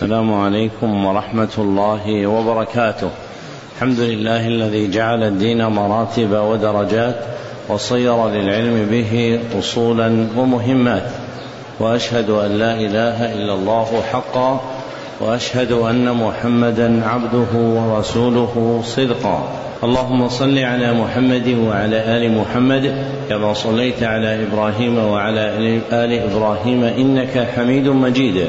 السلام عليكم ورحمة الله وبركاته. الحمد لله الذي جعل الدين مراتب ودرجات وصير للعلم به أصولا ومهمات. وأشهد أن لا إله إلا الله حقا وأشهد أن محمدا عبده ورسوله صدقا. اللهم صل على محمد وعلى آل محمد كما صليت على إبراهيم وعلى آل إبراهيم إنك حميد مجيد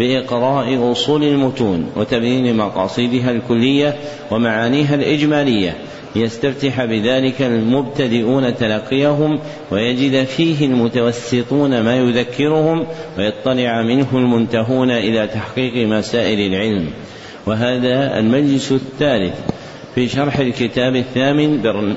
بإقراء أصول المتون وتبيين مقاصدها الكلية ومعانيها الإجمالية يستفتح بذلك المبتدئون تلقيهم ويجد فيه المتوسطون ما يذكرهم ويطلع منه المنتهون إلى تحقيق مسائل العلم. وهذا المجلس الثالث في شرح الكتاب الثامن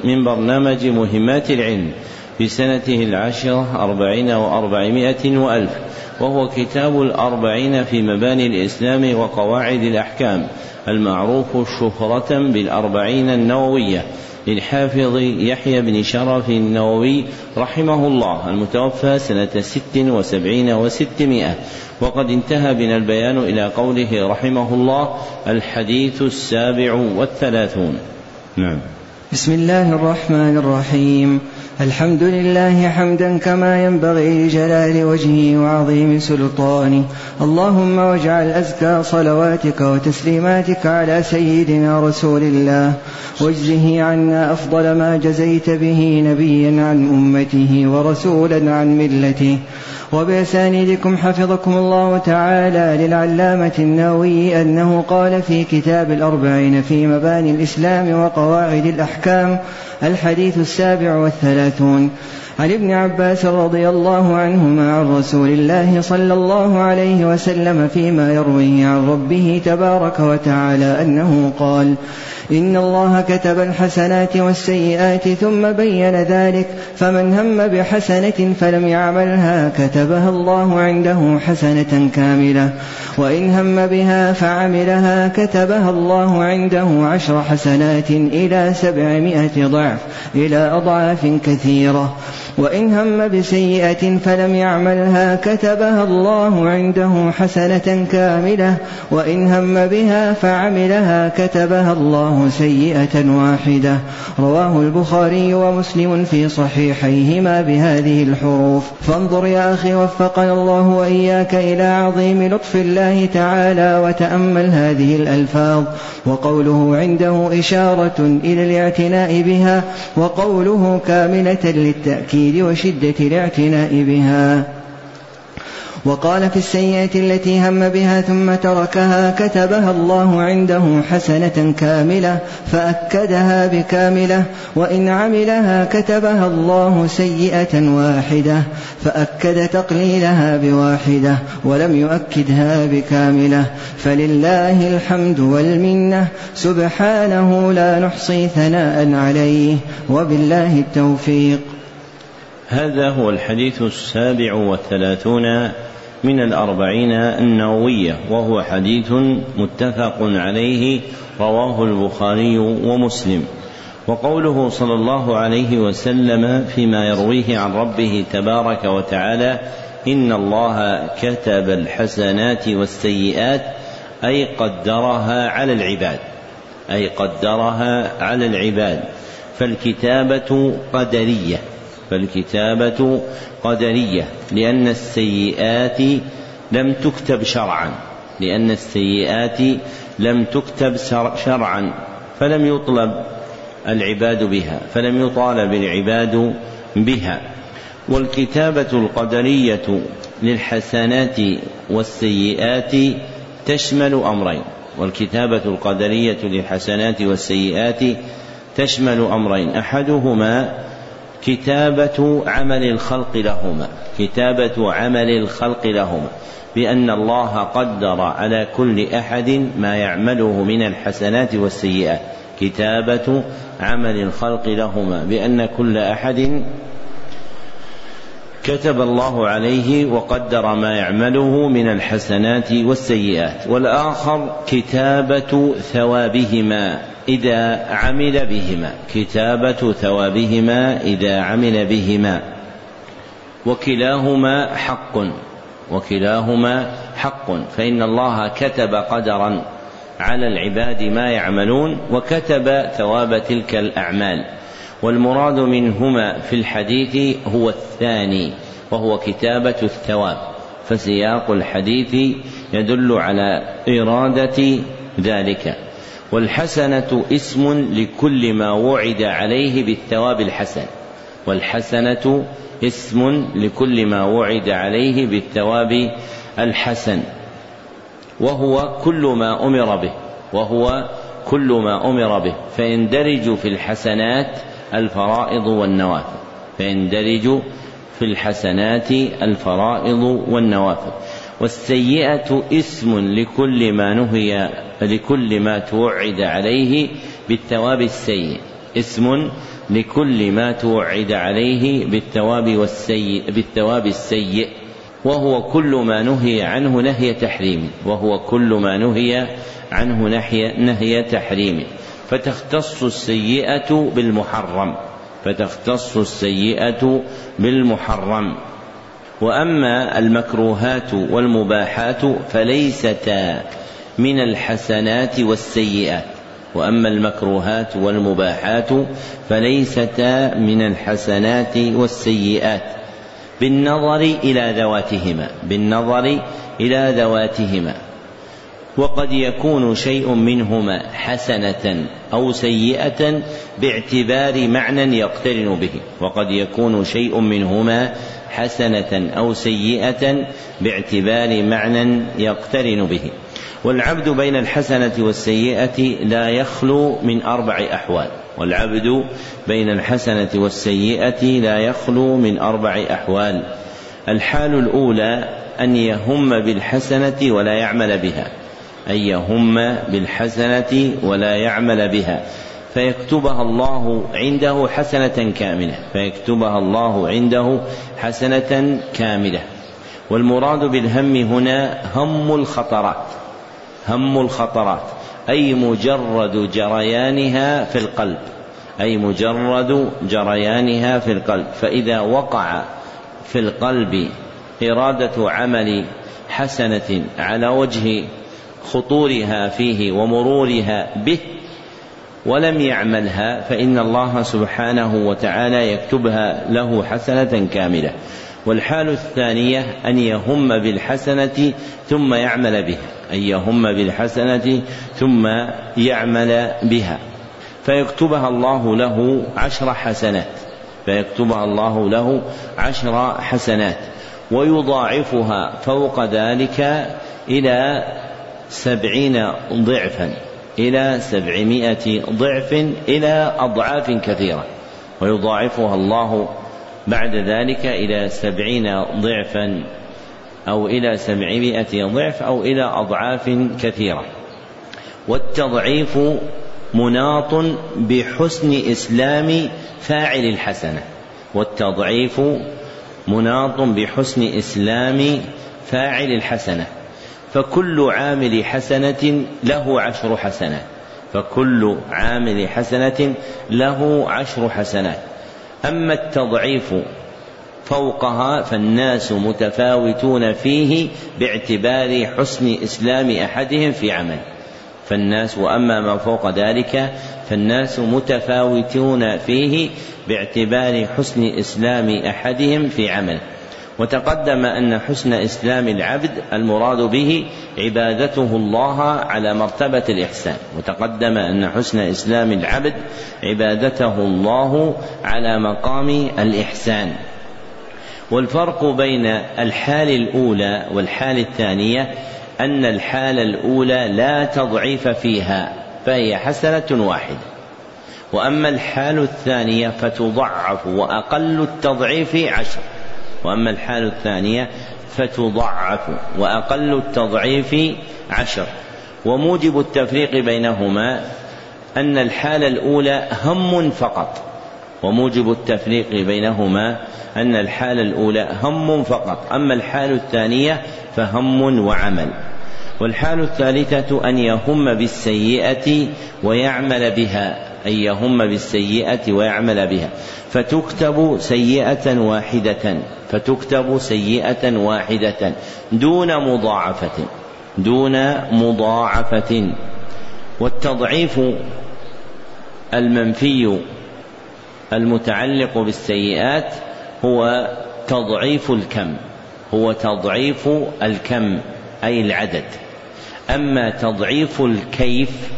من برنامج مهمات العلم في سنته العاشرة أربعين وأربعمائة وألف. وهو كتاب الأربعين في مباني الإسلام وقواعد الأحكام المعروف شهرة بالأربعين النووية للحافظ يحيى بن شرف النووي رحمه الله المتوفى سنة ست وسبعين وستمائة. وقد انتهى بنا البيان إلى قوله رحمه الله الحديث السابع والثلاثون. نعم. بسم الله الرحمن الرحيم. الحمد لله حمدا كما ينبغي لجلال وجهه وعظيم سلطانه. اللهم واجعل أزكى صلواتك وتسليماتك على سيدنا رسول الله. واجزه عنا أفضل ما جزيت به نبيا عن أمته ورسولا عن ملته. وبأسانيدكم حفظكم الله تعالى للعلامة النووي أنه قال في كتاب الأربعين في مباني الإسلام وقواعد الأحكام الحديث السابع والثلاثون عن ابن عباس رضي الله عنهما عن رسول الله صلى الله عليه وسلم فيما يرويه عن ربه تبارك وتعالى أنه قال إن الله كتب الحسنات والسيئات ثم بين ذلك فمن هم بحسنة فلم يعملها كتبها الله عنده حسنة كاملة وإن هم بها فعملها كتبها الله عنده عشر حسنات إلى سبعمائة ضعف إلى أضعاف كثيرة. وإن هم بسيئة فلم يعملها كتبها الله عنده حسنة كاملة. وإن هم بها فعملها كتبها الله سيئة واحدة. رواه البخاري ومسلم في صحيحيهما بهذه الحروف. فانظر يا أخي وفقنا الله وإياك إلى عظيم لطف الله تعالى وتأمل هذه الألفاظ. وقوله عنده إشارة إلى الاعتناء بها وقوله كاملة للتأكيد. التأكيد وشدة الاعتناء بها وقال في السيئة التي هم بها ثم تركها كتبها الله عنده حسنة كاملة فأكدها بكاملة وإن عملها كتبها الله سيئة واحدة فأكد تقليلها بواحدة ولم يؤكدها بكاملة. فلله الحمد والمنة سبحانه لا نحصي ثناء عليه وبالله التوفيق. هذا هو الحديث السابع والثلاثون من الأربعين النووية وهو حديث متفق عليه رواه البخاري ومسلم. وقوله صلى الله عليه وسلم فيما يرويه عن ربه تبارك وتعالى إن الله كتب الحسنات والسيئات أي قدرها على العباد. أي قدرها على العباد. فالكتابة قدرية. فالكتابة قدرية لأن السيئات لم تكتب شرعا لأن السيئات لم تكتب شرعا فلم يطلب العباد بها فلم يطالب العباد بها. والكتابة القدرية للحسنات والسيئات تشمل أمرين. والكتابة القدرية للحسنات والسيئات تشمل أمرين. أحدهما كتابة عمل الخلق لهما. كتابة عمل الخلق لهما. بأن الله قدر على كل أحد ما يعمله من الحسنات والسيئات. كتابة عمل الخلق لهما. بأن كل أحد كتب الله عليه وقدر ما يعمله من الحسنات والسيئات والآخر كتابة ثوابهما إذا عمل بهما كتابة ثوابهما إذا عمل بهما وكلاهما حق وكلاهما حق فإن الله كتب قدرا على العباد ما يعملون وكتب ثواب تلك الأعمال. والمراد منهما في الحديث هو الثاني وهو كتابة الثواب فسياق الحديث يدل على إرادة ذلك. والحسنة اسم لكل ما وعد عليه بالثواب الحسن. والحسنة اسم لكل ما وعد عليه بالثواب الحسن. وهو كل ما أمر به وهو كل ما أمر به فيندرج في الحسنات الفرائض والنوافل فيندرج في الحسنات الفرائض والنوافل. والسيئة اسم لكل ما نهي لكل ما توعد عليه بالثواب السيء. اسم لكل ما توعد عليه بالثواب والسيء بالثواب السيء. وهو كل ما نهي عنه نهي تحريم. وهو كل ما نهي عنه نهي نهي تحريم. فتختص السيئة بالمحرم. فتختص السيئة بالمحرم. وأما المكروهات والمباحات فليستا من الحسنات والسيئات وأما المكروهات والمباحات فليستا من الحسنات والسيئات. بالنظر إلى ذواتهما. بالنظر إلى ذواتهما. وقد يكون شيء منهما حسنة أو سيئة باعتبار معنى يقترن به، وقد يكون شيء منهما حسنة أو سيئة باعتبار معنى يقترن به. والعبد بين الحسنة والسيئة لا يخلو من أربع أحوال، والعبد بين الحسنة والسيئة لا يخلو من أربع أحوال. الحال الأولى أن يهم بالحسنة ولا يعمل بها، أن يهم بالحسنة ولا يعمل بها. فيكتبها الله عنده حسنة كاملة. فيكتبها الله عنده حسنة كاملة. والمراد بالهم هنا هم الخطرات. هم الخطرات. أي مجرد جريانها في القلب. أي مجرد جريانها في القلب. فإذا وقع في القلب إرادة عمل حسنة على وجه خطورها فيه ومرورها به ولم يعملها فإن الله سبحانه وتعالى يكتبها له حسنة كاملة. والحال الثانية أن يهم بالحسنة ثم يعمل بها أن يهم بالحسنة ثم يعمل بها. فيكتبها الله له عشر حسنات فيكتبها الله له عشر حسنات ويضاعفها فوق ذلك إلى سبعين ضعفا إلى سبعمائة ضعف إلى أضعاف كثيرة ويضاعفها الله بعد ذلك إلى سبعين ضعفا أو إلى سبعمائة ضعف أو إلى أضعاف كثيرة. والتضعيف مناط بحسن إسلام فاعل الحسنة. والتضعيف مناط بحسن إسلام فاعل الحسنة. فكل عامل حسنة له عشر حسنات. فكل عامل حسنة له عشر حسنات. أما التضعيف فوقها فالناس متفاوتون فيه باعتبار حسن إسلام أحدهم في عمل. فالناس وأما ما فوق ذلك فالناس متفاوتون فيه باعتبار حسن إسلام أحدهم في عمل. وتقدم أن حسن إسلام العبد المراد به عبادته الله على مرتبة الإحسان. وتقدم أن حسن إسلام العبد عبادته الله على مقام الإحسان. والفرق بين الحال الأولى والحال الثانية أن الحالة الأولى لا تضعيف فيها فهي حسنة واحدة. وأما الحال الثانية فتضعف وأقل التضعيف عشر. وأما الحال الثانية فتضعف وأقل التضعيف عشر. وموجب التفريق بينهما أن الحالة الأولى هم فقط. وموجب التفريق بينهما أن الحالة الأولى هم فقط. أما الحالة الثانية فهم وعمل. والحال الثالثة أن يهم بالسيئة ويعمل بها. أن يهم بالسيئة ويعمل بها. فتكتب سيئة واحدة. فتكتب سيئة واحدة دون مضاعفة. دون مضاعفة. والتضعيف المنفي المتعلق بالسيئات هو تضعيف الكم. هو تضعيف الكم أي العدد. أما تضعيف الكيف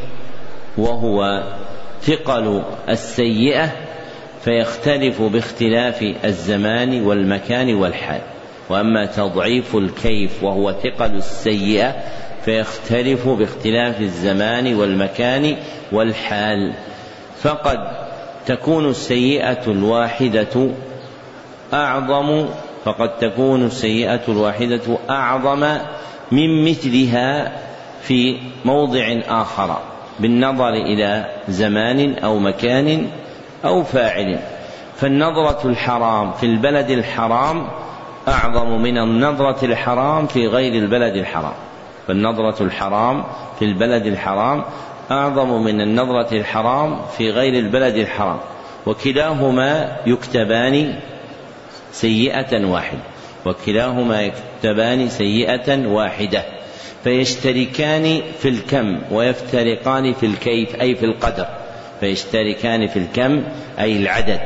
وهو ثقل السيئة فيختلف باختلاف الزمان والمكان والحال. وأما تضعيف الكيف وهو ثقل السيئة فيختلف باختلاف الزمان والمكان والحال. فقد تكون السيئة الواحدة أعظم فقد تكون السيئة الواحدة أعظم من مثلها في موضع آخر. بالنظر إلى زمان أو مكان أو فاعل. فالنظرة الحرام في البلد الحرام أعظم من النظرة الحرام في غير البلد الحرام. فالنظرة الحرام في البلد الحرام أعظم من النظرة الحرام في غير البلد الحرام. وكلاهما يكتبان سيئة واحدة. وكلاهما يكتبان سيئة واحدة. فيشتركان في الكم ويفترقان في الكيف أي في القدر. فيشتركان في الكم أي العدد.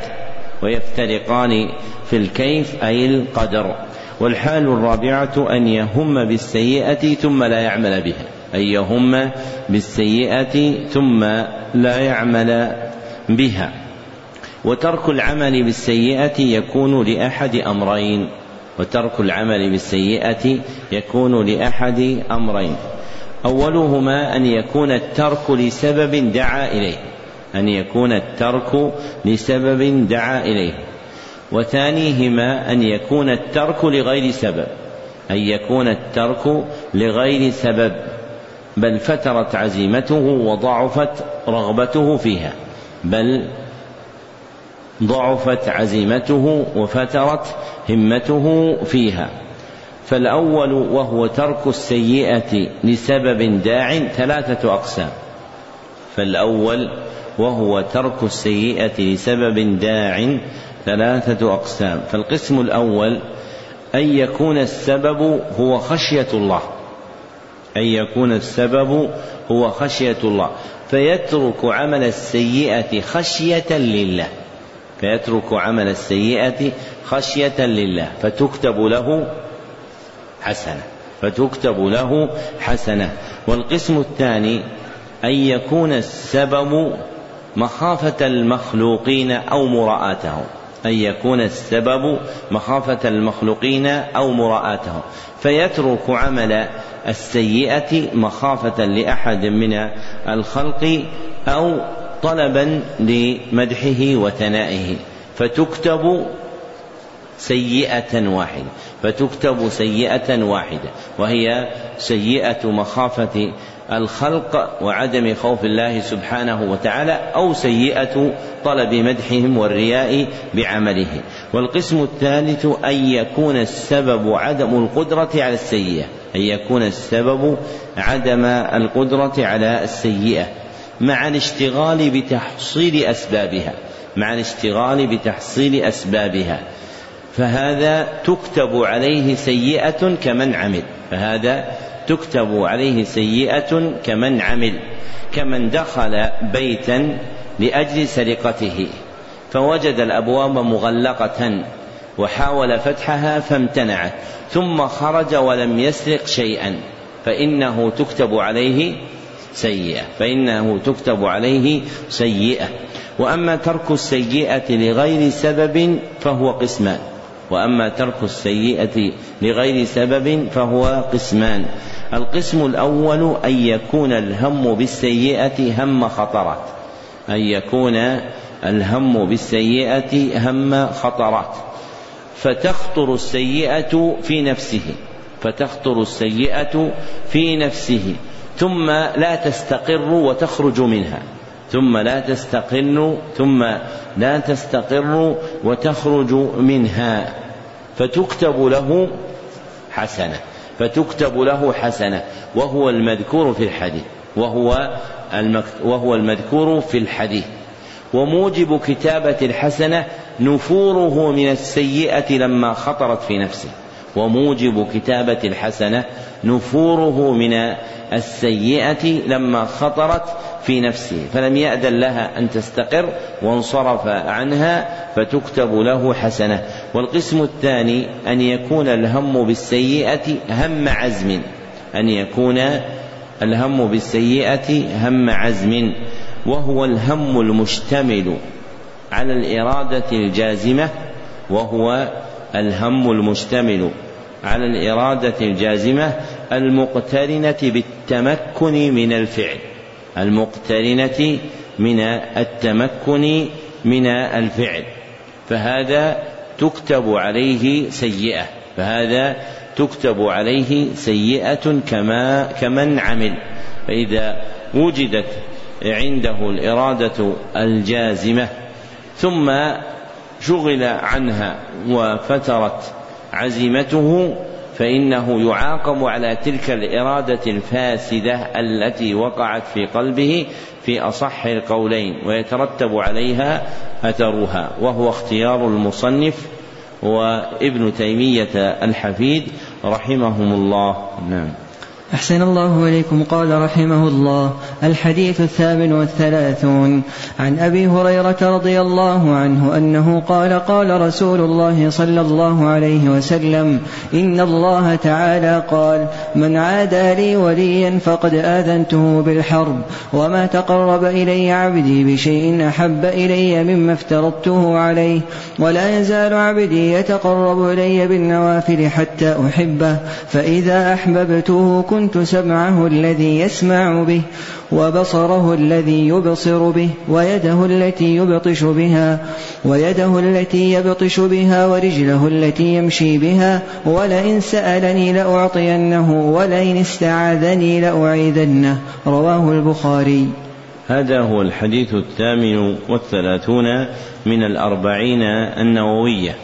ويفترقان في الكيف أي القدر. والحال الرابعة أن يهم بالسيئة ثم لا يعمل بها. أن يهم بالسيئة ثم لا يعمل بها. وترك العمل بالسيئة يكون لأحد أمرين. وترك العمل بالسيئة يكون لأحد أمرين. أولهما أن يكون الترك لسبب دعا إليه. أن يكون الترك لسبب دعا إليه. وثانيهما أن يكون الترك لغير سبب. أن يكون الترك لغير سبب. بل فترت عزيمته وضعفت رغبته فيها. بل ضعفت عزيمته وفترت همته فيها. فالأول وهو ترك السيئة لسبب داع ثلاثة أقسام. فالأول وهو ترك السيئة لسبب داع ثلاثة أقسام. فالقسم الأول أن يكون السبب هو خشية الله. أن يكون السبب هو خشية الله. فيترك عمل السيئة خشية لله. فيترك عمل السيئة خشية لله فتكتب له حسنة فتكتب له حسنة. والقسم الثاني أن يكون السبب مخافة المخلوقين أو مراءاتهم أن يكون السبب مخافة المخلوقين أو مراءاتهم فيترك عمل السيئة مخافة لأحد من الخلق أو طلبا لمدحه وثنائه. فتكتب سيئة واحدة. فتكتب سيئة واحدة. وهي سيئة مخافة الخلق وعدم خوف الله سبحانه وتعالى أو سيئة طلب مدحهم والرياء بعمله. والقسم الثالث أن يكون السبب عدم القدرة على السيئة. أن يكون السبب عدم القدرة على السيئة. مع الاشتغال بتحصيل أسبابها مع الاشتغال بتحصيل أسبابها. فهذا تكتب عليه سيئة كمن عمل. فهذا تكتب عليه سيئة كمن عمل كمن دخل بيتا لأجل سرقته. فوجد الأبواب مغلقة وحاول فتحها فامتنعت ثم خرج ولم يسرق شيئا. فإنه تكتب عليه سيئة فإنه تكتب عليه سيئة. وأما ترك السيئة لغير سبب فهو قسمان. وأما ترك السيئة لغير سبب فهو قسمان. القسم الأول أن يكون الهم بالسيئة هم خطرات. أن يكون الهم بالسيئة هم خطرات. فتخطر السيئة في نفسه. فتخطر السيئة في نفسه. ثم لا تستقر وتخرج منها. ثم لا تستقر ثم لا تستقر وتخرج منها. فتكتب له حسنة. فتكتب له حسنة. وهو المذكور في الحديث. وهو وهو المذكور في الحديث. وموجب كتابة الحسنة نفوره من السيئة لما خطرت في نفسه. وموجب كتابة الحسنة نفوره من السيئة لما خطرت في نفسه. فلم يأذن لها أن تستقر وانصرف عنها فتكتب له حسنة. والقسم الثاني أن يكون الهم بالسيئة هم عزم. أن يكون الهم بالسيئة هم عزم. وهو الهم المشتمل على الإرادة الجازمة. وهو الهم المشتمل على الإرادة الجازمة المقترنة بالتمكن من الفعل. المقترنة من التمكن من الفعل. فهذا تكتب عليه سيئة. فهذا تكتب عليه سيئة كما كمن عمل. فإذا وجدت عنده الإرادة الجازمة ثم شغل عنها وفترت عزيمته فإنه يعاقب على تلك الإرادة الفاسدة التي وقعت في قلبه في أصح القولين ويترتب عليها أثرها وهو اختيار المصنف وابن تيمية الحفيد رحمهم الله. نعم. أحسن الله إليكم. قال رحمه الله الحديث الثامن والثلاثون. عن أبي هريرة رضي الله عنه أنه قال قال رسول الله صلى الله عليه وسلم إن الله تعالى قال من عادى لي وليا فقد آذنته بالحرب وما تقرب إلي عبدي بشيء أحب إلي مما افترضته عليه ولا يزال عبدي يتقرب إلي بالنوافل حتى أحبه فإذا أحببته كنت كنت سمعه الذي يسمع به وبصره الذي يبصر به ويده التي يبطش بها ويده التي يبطش بها ورجله التي يمشي بها ولئن سألني لأعطينه ولئن استعاذني لأعيذنه. رواه البخاري. هذا هو الحديث الثامن والثلاثون من الأربعين النووية.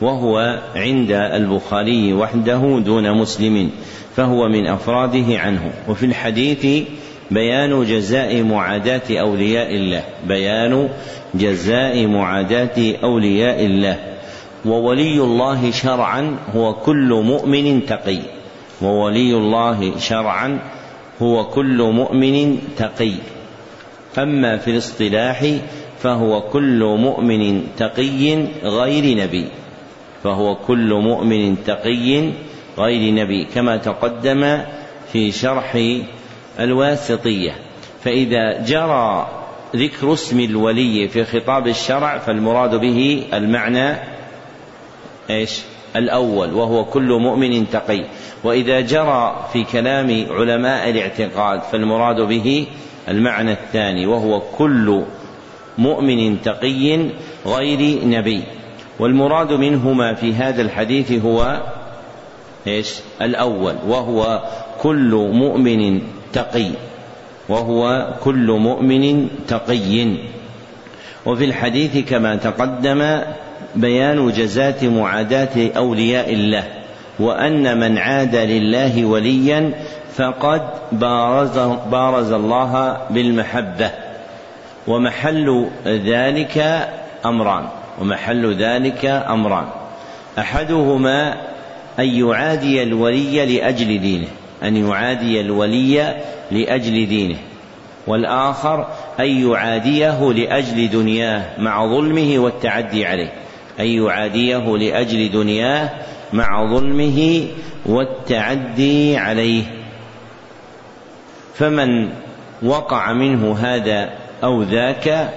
وهو عند البخاري وحده دون مسلم فهو من أفراده عنه. وفي الحديث بيان جزاء معاداة أولياء الله بيان جزاء معاداة أولياء الله. وولي الله شرعا هو كل مؤمن تقي. وولي الله شرعا هو كل مؤمن تقي. أما في الاصطلاح فهو كل مؤمن تقي غير نبي. فهو كل مؤمن تقي غير نبي كما تقدم في شرح الواسطية. فإذا جرى ذكر اسم الولي في خطاب الشرع فالمراد به المعنى إيش؟ الأول وهو كل مؤمن تقي. وإذا جرى في كلام علماء الاعتقاد فالمراد به المعنى الثاني وهو كل مؤمن تقي غير نبي. والمراد منهما في هذا الحديث هو إيش؟ الأول وهو كل مؤمن تقي وهو كل مؤمن تقي. وفي الحديث كما تقدم بيان جزاء معاداة أولياء الله وأن من عادى لله وليا فقد بارز, بارز الله بالمحاربة ومحل ذلك أمران. ومحل ذلك أمران. أحدهما أن يعادي الولي لأجل دينه أن يعادي الولي لأجل دينه والآخر أن يعاديه لأجل دنياه مع ظلمه والتعدي عليه أن يعاديه لأجل دنياه مع ظلمه والتعدي عليه. فمن وقع منه هذا أو ذاك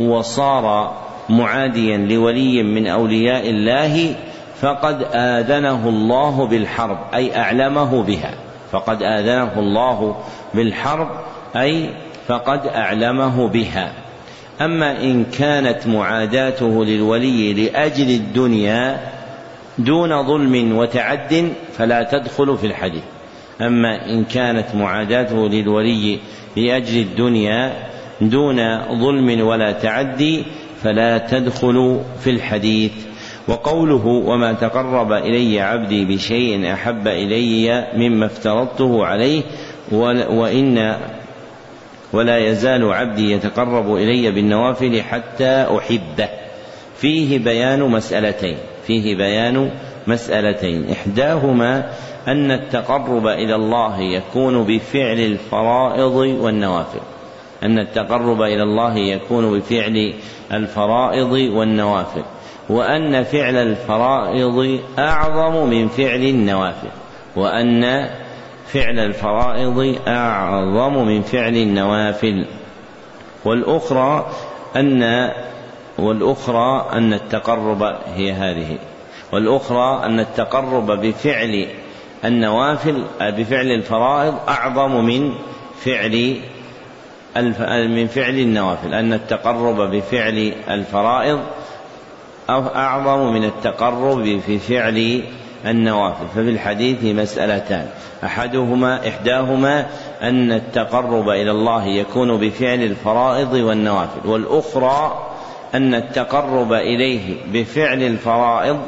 وصار معاديا لولي من أولياء الله فقد آذنه الله بالحرب أي أعلمه بها. فقد آذنه الله بالحرب أي فقد أعلمه بها. أما إن كانت معاداته للولي لأجل الدنيا دون ظلم وتعد فلا تدخل في الحديث. أما إن كانت معاداته للولي لأجل الدنيا دون ظلم ولا تعدي فلا تدخل في الحديث. وقوله وما تقرب إلي عبدي بشيء أحب إلي مما افترضته عليه وإن ولا يزال عبدي يتقرب إلي بالنوافل حتى أحبه. فيه بيان مسألتين. فيه بيان مسألتين. إحداهما أن التقرب إلى الله يكون بفعل الفرائض والنوافل. أن التقرب إلى الله يكون بفعل الفرائض والنوافل وأن فعل الفرائض أعظم من فعل النوافل وأن فعل الفرائض أعظم من فعل النوافل. والأخرى أن والأخرى أن التقرب هي هذه. والأخرى أن التقرب بفعل النوافل بفعل الفرائض أعظم من فعل من فعل النوافل أن التقرب بفعل الفرائض أعظم من التقرب في فعل النوافل. ففي الحديث مسألتان. أحدهما إحداهما أن التقرب إلى الله يكون بفعل الفرائض والنوافل والأخرى أن التقرب إليه بفعل الفرائض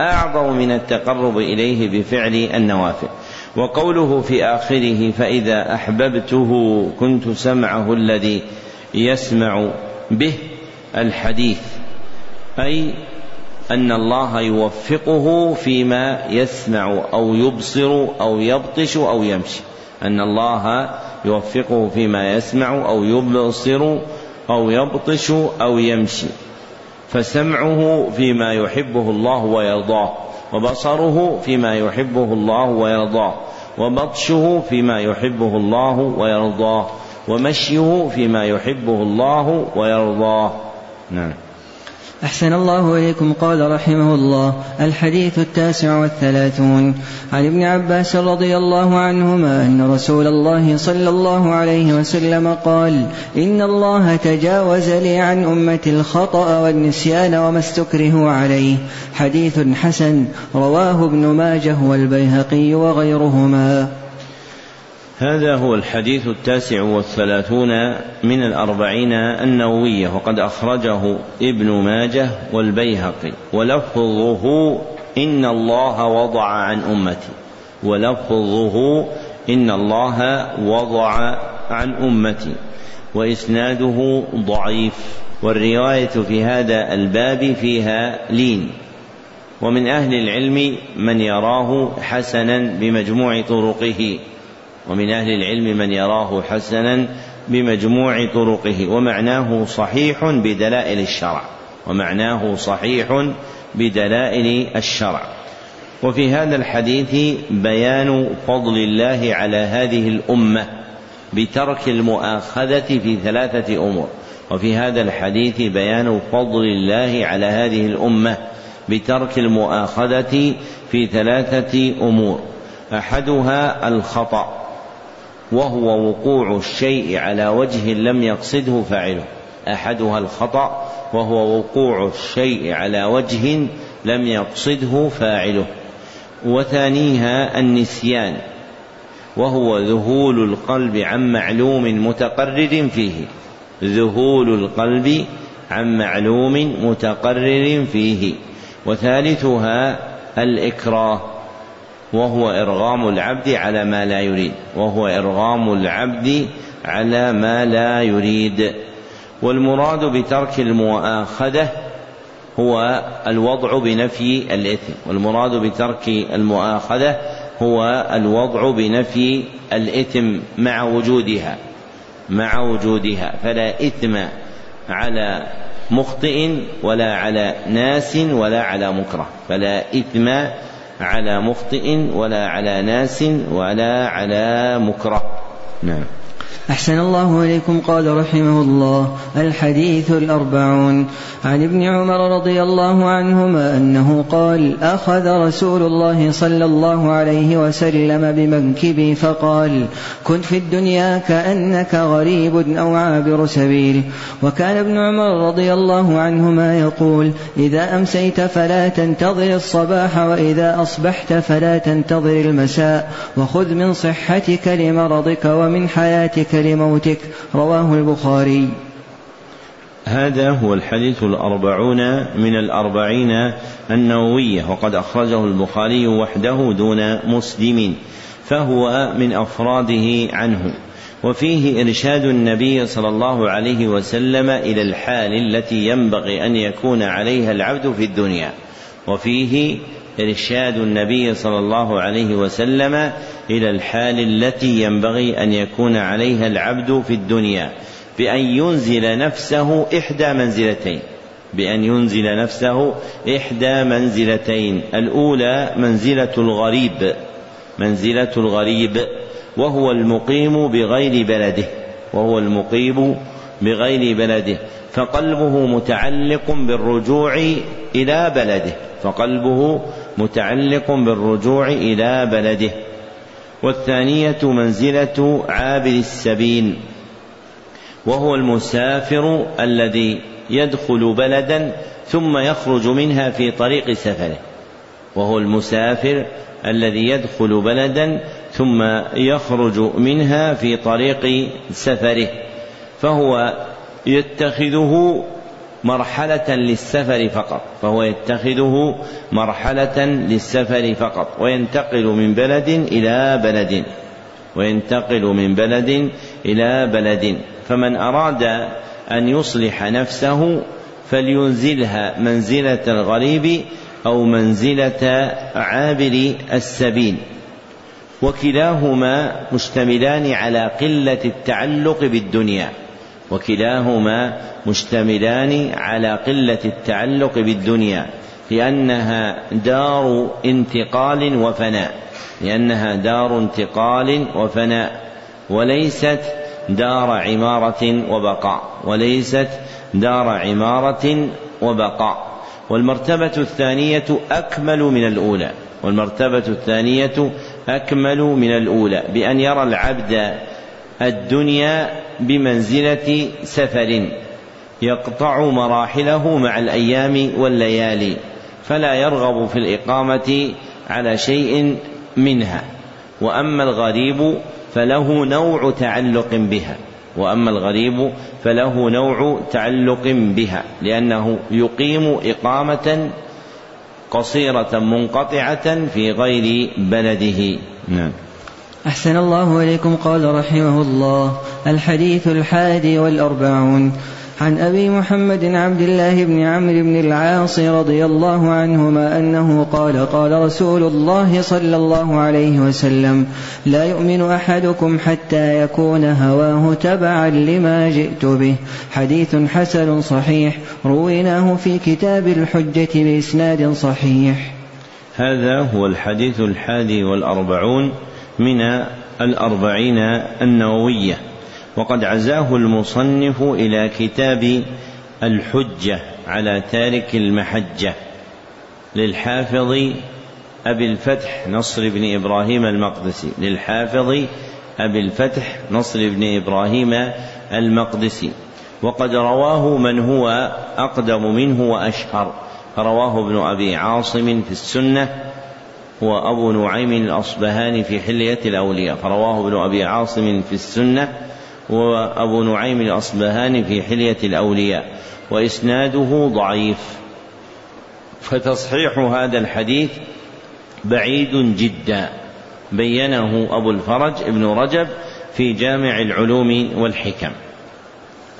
أعظم من التقرب إليه بفعل النوافل. وقوله في آخره فإذا أحببته كنت سمعه الذي يسمع به الحديث. أي أن الله يوفقه فيما يسمع أو يبصر أو يبطش أو يمشي. أن الله يوفقه فيما يسمع أو يبصر أو يبطش أو يمشي. فسمعه فيما يحبه الله ويرضاه. وبصره فيما يحبه الله ويرضاه وبطشه فيما يحبه الله ويرضاه ومشيه فيما يحبه الله ويرضاه. نعم. أحسن الله إليكم قال رحمه الله الحديث التاسع والثلاثون. عن ابن عباس رضي الله عنهما أن رسول الله صلى الله عليه وسلم قال إن الله تجاوز لي عن أمتي الخطأ والنسيان وما استكرهوا عليه. حديث حسن رواه ابن ماجه والبيهقي وغيرهما. هذا هو الحديث التاسع والثلاثون من الأربعين النووية وقد أخرجه ابن ماجه والبيهقي ولفظه إن الله وضع عن أمتي ولفظه إن الله وضع عن أمتي وإسناده ضعيف والرواية في هذا الباب فيها لين. ومن أهل العلم من يراه حسنا بمجموع طرقه. ومن أهل العلم من يراه حسنا بمجموع طرقه ومعناه صحيح بدلائل الشرع ومعناه صحيح بدلائل الشرع. وفي هذا الحديث بيان فضل الله على هذه الأمة بترك المؤاخذة في ثلاثة أمور. وفي هذا الحديث بيان فضل الله على هذه الأمة بترك المؤاخذة في ثلاثة أمور. أحدها الخطأ وهو وقوع الشيء على وجه لم يقصده فاعله. أحدها الخطأ وهو وقوع الشيء على وجه لم يقصده فاعله. وثانيها النسيان وهو ذهول القلب عن معلوم متقرر فيه. ذهول القلب عن معلوم متقرر فيه. وثالثها الإكراه وهو إرغام العبد على ما لا يريد وهو إرغام العبد على ما لا يريد. والمراد بترك المؤاخذة هو الوضع بنفي الإثم. والمراد بترك المؤاخذة هو الوضع بنفي الإثم مع وجودها مع وجودها. فلا إثم على مخطئ ولا على ناس ولا على مكره. فلا إثم على مخطئ ولا على ناس ولا على مكره. نعم. أحسن الله إليكم قال رحمه الله الحديث الأربعون. عن ابن عمر رضي الله عنهما أنه قال أخذ رسول الله صلى الله عليه وسلم بمنكبي فقال كن في الدنيا كأنك غريب أو عابر سبيل. وكان ابن عمر رضي الله عنهما يقول إذا أمسيت فلا تنتظر الصباح وإذا أصبحت فلا تنتظر المساء. وخذ من صحتك لمرضك ومن حياتك لموتك رواه البخاري. هذا هو الحديث الأربعون من الأربعين النووية وقد أخرجه البخاري وحده دون مسلم فهو من أفراده عنه. وفيه إرشاد النبي صلى الله عليه وسلم إلى الحال التي ينبغي أن يكون عليها العبد في الدنيا. وفيه إرشاد النبي صلى الله عليه وسلم إلى الحال التي ينبغي أن يكون عليها العبد في الدنيا بأن ينزل نفسه إحدى منزلتين. بأن ينزل نفسه إحدى منزلتين. الأولى منزلة الغريب منزلة الغريب وهو المقيم بغير بلده وهو المقيم بغير بلده. فقلبه متعلق بالرجوع إلى بلده فقلبه متعلق بالرجوع إلى بلده. والثانية منزلة عابر السبيل وهو المسافر الذي يدخل بلدا ثم يخرج منها في طريق سفره. وهو المسافر الذي يدخل بلدا ثم يخرج منها في طريق سفره فهو يتخذه مرحلة للسفر فقط فهو يتخذه مرحلة للسفر فقط وينتقل من بلد إلى بلد وينتقل من بلد إلى بلد. فمن أراد أن يصلح نفسه فلينزلها منزلة الغريب أو منزلة عابر السبيل. وكلاهما مشتملان على قلة التعلق بالدنيا. وكلاهما مشتملان على قلة التعلق بالدنيا لأنها دار انتقال وفناء لأنها دار انتقال وفناء وليست دار عمارة وبقاء وليست دار عمارة وبقاء. والمرتبة الثانية أكمل من الأولى والمرتبة الثانية أكمل من الأولى بأن يرى العبد الدنيا بمنزلة سفر يقطع مراحله مع الأيام والليالي فلا يرغب في الإقامة على شيء منها. وأما الغريب فله نوع تعلق بها. وأما الغريب فله نوع تعلق بها لأنه يقيم إقامة قصيرة منقطعة في غير بلده. نعم. أحسن الله إليكم قال رحمه الله. الحديث الحادي والأربعون. عن أبي محمد عبد الله بن عمرو بن العاص رضي الله عنهما أنه قال قال رسول الله صلى الله عليه وسلم لا يؤمن أحدكم حتى يكون هواه تبعا لما جئت به حديث حسن صحيح رويناه في كتاب الحجة بإسناد صحيح. هذا هو الحديث الحادي والأربعون. من الأربعين النووية. وقد عزاه المصنف إلى كتاب الحجة على تارك المحجة للحافظ أبي الفتح نصر بن إبراهيم المقدسي للحافظ أبي الفتح نصر بن إبراهيم المقدسي. وقد رواه من هو أقدم منه وأشهر رواه ابن أبي عاصم في السنة وأبو نعيم الأصبهاني في حلية الأولياء فرواه ابن أبي عاصم في السنة وأبو نعيم الأصبهاني في حلية الأولياء وإسناده ضعيف. فتصحيح هذا الحديث بعيد جدا بينه أبو الفرج ابن رجب في جامع العلوم والحكم.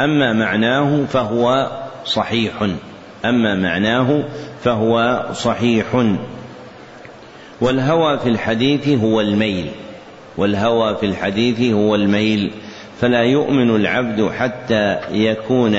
أما معناه فهو صحيح أما معناه فهو صحيح. والهوى في الحديث هو الميل والهوى في الحديث هو الميل. فلا يؤمن العبد حتى يكون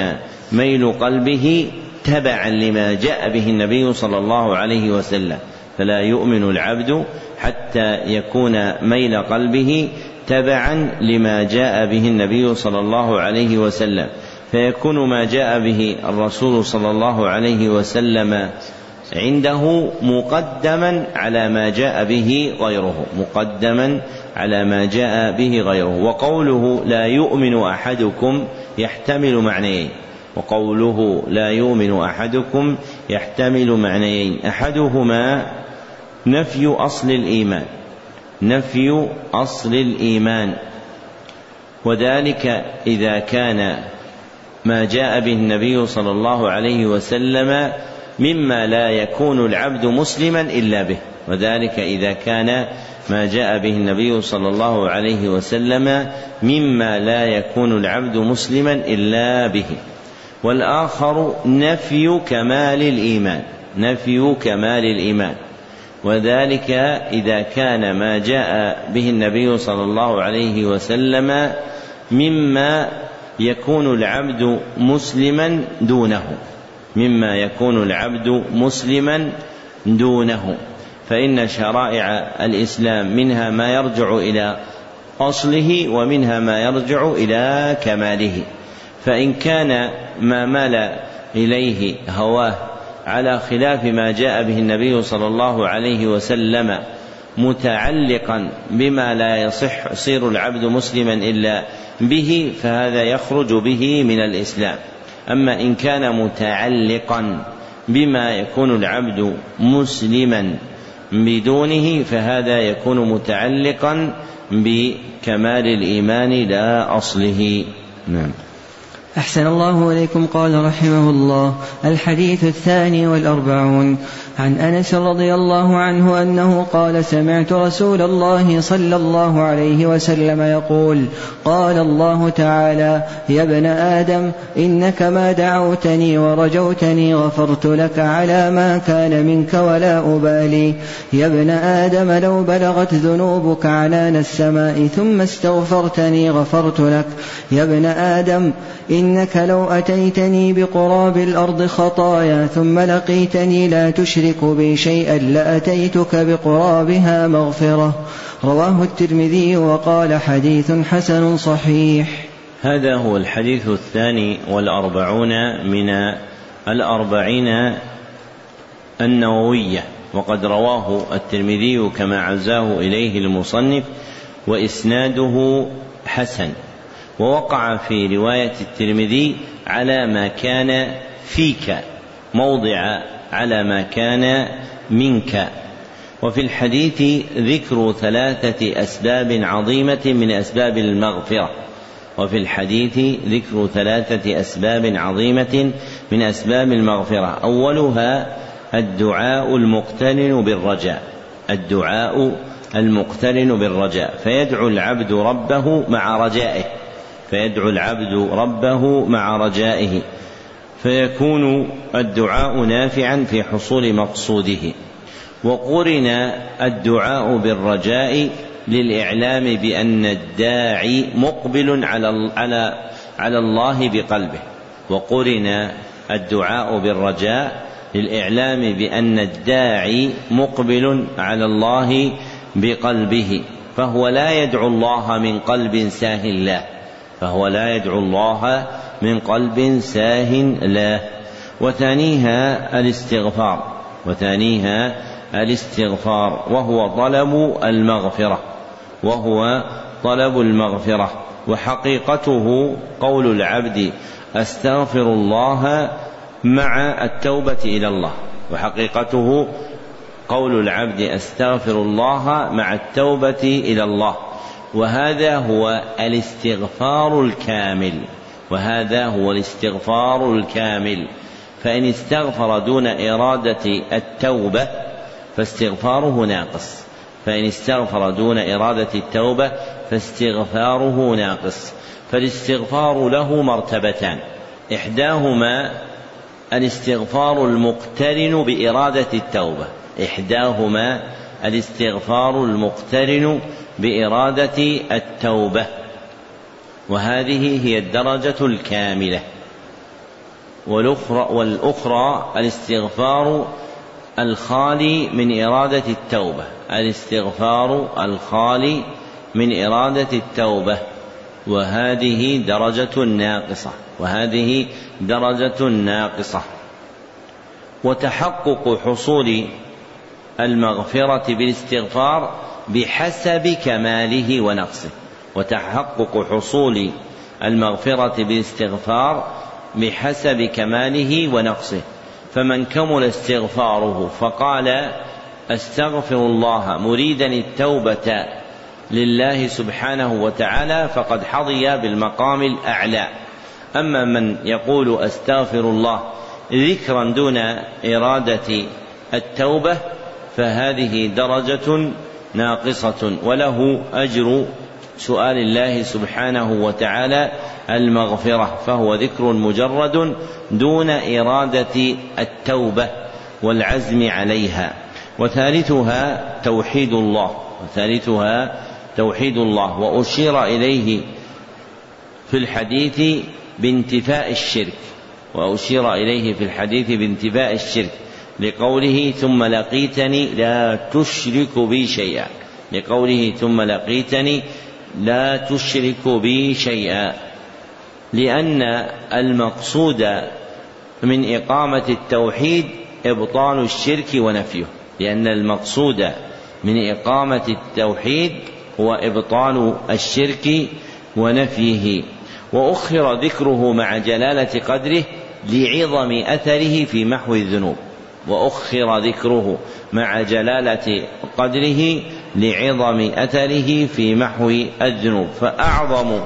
ميل قلبه تبعا لما جاء به النبي صلى الله عليه وسلم. فلا يؤمن العبد حتى يكون ميل قلبه تبعا لما جاء به النبي صلى الله عليه وسلم. فيكون ما جاء به الرسول صلى الله عليه وسلم عنده مقدما على ما جاء به غيره مقدما على ما جاء به غيره. وقوله لا يؤمن أحدكم يحتمل معنيين. وقوله لا يؤمن أحدكم يحتمل معنيين. أحدهما نفي أصل الإيمان. نفي أصل الإيمان. وذلك إذا كان ما جاء به النبي صلى الله عليه وسلم مما لا يكون العبد مسلما إلا به. وذلك إذا كان ما جاء به النبي صلى الله عليه وسلم مما لا يكون العبد مسلما إلا به. والآخر نفي كمال الإيمان نفي كمال الإيمان. وذلك إذا كان ما جاء به النبي صلى الله عليه وسلم مما يكون العبد مسلما دونه. مما يكون العبد مسلما دونه. فإن شرائع الإسلام منها ما يرجع إلى أصله ومنها ما يرجع إلى كماله. فإن كان ما مال إليه هواه على خلاف ما جاء به النبي صلى الله عليه وسلم متعلقا بما لا يصح يصير العبد مسلما إلا به فهذا يخرج به من الإسلام. أما إن كان متعلقا بما يكون العبد مسلما بدونه فهذا يكون متعلقا بكمال الإيمان لا أصله. نعم. أحسن الله إليكم قال رحمه الله. الحديث الثاني والأربعون. عن أنس رضي الله عنه أنه قال سمعت رسول الله صلى الله عليه وسلم يقول قال الله تعالى يا ابن آدم إنك ما دعوتني ورجوتني غفرت لك على ما كان منك ولا أبالي. يا ابن آدم لو بلغت ذنوبك عنان السماء ثم استغفرتني غفرت لك. يا ابن آدم إنك لو أتيتني بقراب الأرض خطايا ثم لقيتني لا تشرك بي شيئا لأتيتك بقرابها مغفرة. رواه الترمذي وقال حديث حسن صحيح. هذا هو الحديث الثاني والأربعون من الأربعين النووية وقد رواه الترمذي كما عزاه إليه المصنف وإسناده حسن. ووقع في رواية الترمذي على ما كان فيك موضع على ما كان منك. وفي الحديث ذكر ثلاثة أسباب عظيمة من أسباب المغفرة. وفي الحديث ذكر ثلاثة أسباب عظيمة من أسباب المغفرة. أولها الدعاء المقترن بالرجاء. الدعاء المقترن بالرجاء. فيدعو العبد ربه مع رجائه. فيدعو العبد ربه مع رجائه فيكون الدعاء نافعا في حصول مقصوده. وقرن الدعاء بالرجاء للإعلام بأن الداعي مقبل على على على الله بقلبه. وقرن الدعاء بالرجاء للإعلام بأن الداعي مقبل على الله بقلبه فهو لا يدعو الله من قلب ساهل له فهو لا يدعو الله من قلب ساه له. وثانيها الاستغفار. وثانيها الاستغفار. وهو طلب المغفرة. وهو طلب المغفرة. وحقيقته قول العبد أستغفر الله مع التوبة إلى الله. وحقيقته قول العبد أستغفر الله مع التوبة إلى الله. وهذا هو الاستغفار الكامل وهذا هو الاستغفار الكامل. فإن استغفر دون إرادة التوبة فاستغفاره ناقص. فإن استغفر دون إرادة التوبة فاستغفاره ناقص. فالاستغفار له مرتبتان. إحداهما الاستغفار المقترن بإرادة التوبة. إحداهما الاستغفار المقترن بإرادة التوبة. وهذه هي الدرجة الكاملة. والأخرى, والأخرى الاستغفار الخالي من إرادة التوبة. الاستغفار الخالي من إرادة التوبة. وهذه درجة ناقصة. وهذه درجة ناقصة. وتحقق حصول المغفرة بالاستغفار بحسب كماله ونقصه وتحقق حصول المغفرة بالاستغفار بحسب كماله ونقصه. فمن كمل استغفاره فقال أستغفر الله مريدا التوبة لله سبحانه وتعالى فقد حظي بالمقام الأعلى. أما من يقول أستغفر الله ذكرا دون إرادة التوبة فهذه درجة ناقصة وله أجر سؤال الله سبحانه وتعالى المغفرة فهو ذكر مجرد دون إرادة التوبة والعزم عليها. وثالثها توحيد الله وثالثها توحيد الله. وأشير إليه في الحديث بانتفاء الشرك وأشير إليه في الحديث بانتفاء الشرك. لقوله ثم لقيتني لا تشرك بي شيئا. لقوله ثم لقيتني لا تشرك بي شيئا. لأن المقصود من إقامة التوحيد إبطال الشرك ونفيه. لأن المقصود من إقامة التوحيد هو إبطال الشرك ونفيه. وأخر ذكره مع جلالة قدره لعظم أثره في محو الذنوب. وأخر ذكره مع جلالة قدره لعظم أثره في محو الذنوب. فأعظم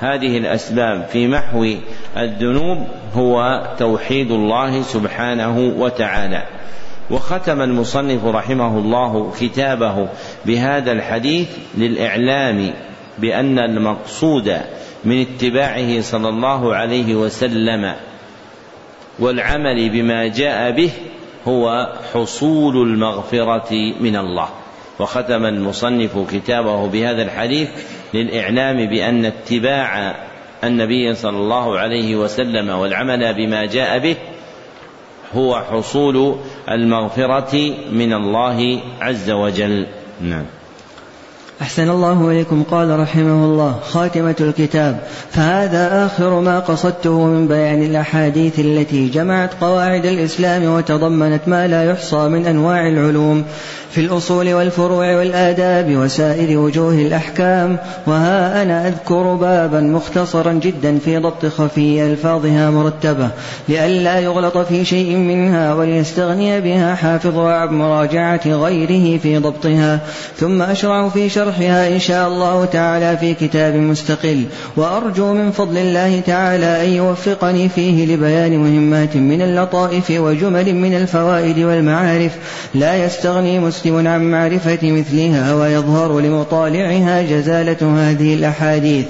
هذه الأسباب في محو الذنوب هو توحيد الله سبحانه وتعالى. وختم المصنف رحمه الله كتابه بهذا الحديث للإعلام بأن المقصود من اتباعه صلى الله عليه وسلم والعمل بما جاء به هو حصول المغفرة من الله. وختم المصنف كتابه بهذا الحديث للإعلام بأن اتباع النبي صلى الله عليه وسلم والعمل بما جاء به هو حصول المغفرة من الله عز وجل. نعم. أحسن الله إليكم. قال رحمه الله خاتمة الكتاب. فهذا آخر ما قصدته من بيان الأحاديث التي جمعت قواعد الإسلام وتضمنت ما لا يحصى من أنواع العلوم في الأصول والفروع والآداب وسائر وجوه الأحكام. وها أنا أذكر بابا مختصرا جدا في ضبط خفي ألفاظها مرتبة. لئلا يغلط في شيء منها وليستغني بها حافظها عن مراجعة غيره في ضبطها. ثم أشرع في شرحها إن شاء الله تعالى في كتاب مستقل. وأرجو من فضل الله تعالى أن يوفقني فيه لبيان مهمات من اللطائف وجمل من الفوائد والمعارف. لا يستغني مسلم عن معرفة مثلها ويظهر لمطالعها جزالة هذه الأحاديث.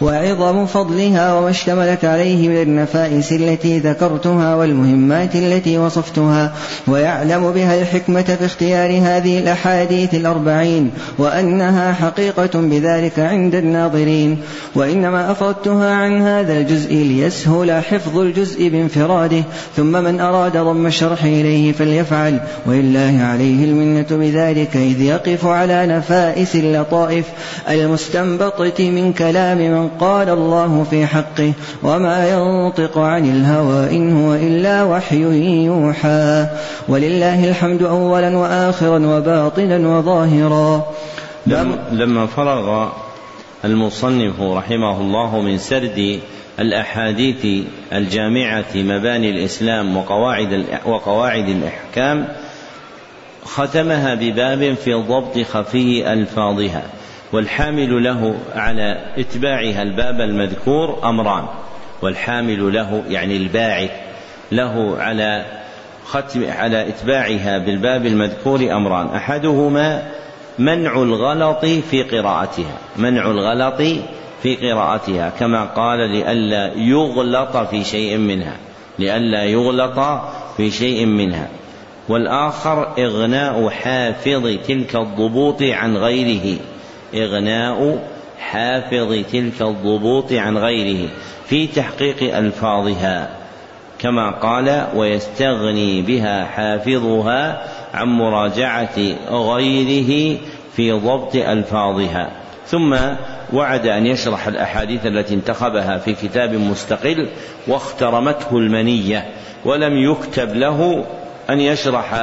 وعظم فضلها وما اشتملت عليه من النفائس التي ذكرتها والمهمات التي وصفتها. ويعلم بها الحكمة في اختيار هذه الأحاديث الأربعين وأنها حقيقة بذلك عند الناظرين. وإنما أفردتها عن هذا الجزء ليسهل حفظ الجزء بانفراده. ثم من أراد ضم الشرح إليه فليفعل. ولله عليه المنة بذلك إذ يقف على نفائس اللطائف. المستنبطة من كلام من قال الله في حقه. وما ينطق عن الهوى إن هو إلا وحي يوحى. ولله الحمد أولا وآخرا وباطنا وظاهرا. لما فرغ المصنف رحمه الله من سرد الأحاديث الجامعة مباني الإسلام وقواعد وقواعد الأحكام ختمها بباب في ضبط خفي ألفاظها والحامل له على إتباعها الباب المذكور أمران والحامل له يعني الباعث له على ختم على إتباعها بالباب المذكور أمران أحدهما منع الغلط في قراءتها منع الغلط في قراءتها كما قال لئلا يغلط في شيء منها لئلا يغلط في شيء منها. والآخر إغناء حافظ تلك الضبوط عن غيره إغناء حافظ تلك الضبوط عن غيره في تحقيق ألفاظها كما قال ويستغني بها حافظها عن مراجعة غيره في ضبط ألفاظها. ثم وعد أن يشرح الأحاديث التي انتخبها في كتاب مستقل واخترمته المنية ولم يكتب له أن يشرح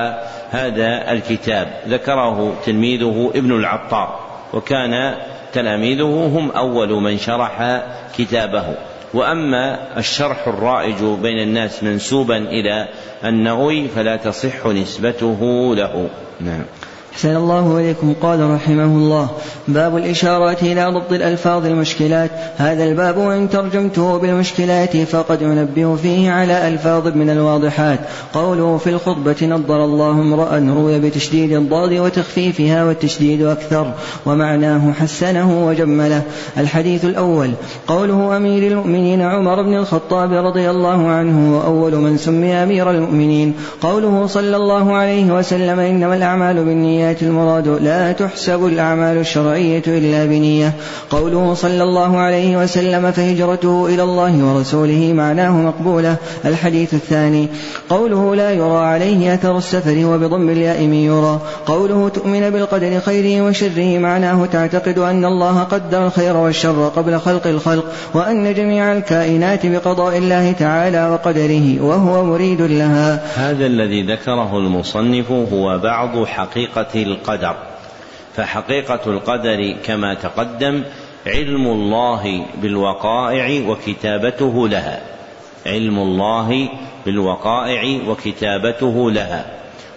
هذا الكتاب. ذكره تلميذه ابن العطار وكان تلاميذه هم أول من شرح كتابه. وأما الشرح الرائج بين الناس منسوبا إلى النووي فلا تصح نسبته له. نعم. أحسن الله إليكم. قال رحمه الله باب الإشارات إلى ضبط الألفاظ المشكلات. هذا الباب وإن ترجمته بالمشكلات فقد ينبه فيه على ألفاظ من الواضحات. قوله في الخطبة نضر الله امرأ روي بتشديد الضاد وتخفيفها والتشديد أكثر ومعناه حسنه وجمله. الحديث الأول قوله أمير المؤمنين عمر بن الخطاب رضي الله عنه وأول من سمي أمير المؤمنين. قوله صلى الله عليه وسلم إنما الأعمال بالنيات النيات المراد لا تحسب الأعمال الشرعية إلا بنية. قوله صلى الله عليه وسلم فهجرته إلى الله ورسوله معناه مقبولة. الحديث الثاني قوله لا يرى عليه أثر السفر وبضم الياء يرى. قوله تؤمن بالقدر خيره وشره معناه تعتقد أن الله قدر الخير والشر قبل خلق الخلق وأن جميع الكائنات بقضاء الله تعالى وقدره وهو مريد لها. هذا الذي ذكره المصنف هو بعض حقيقة القدر. فحقيقة القدر كما تقدم علم الله بالوقائع وكتابته لها. علم الله بالوقائع وكتابته لها.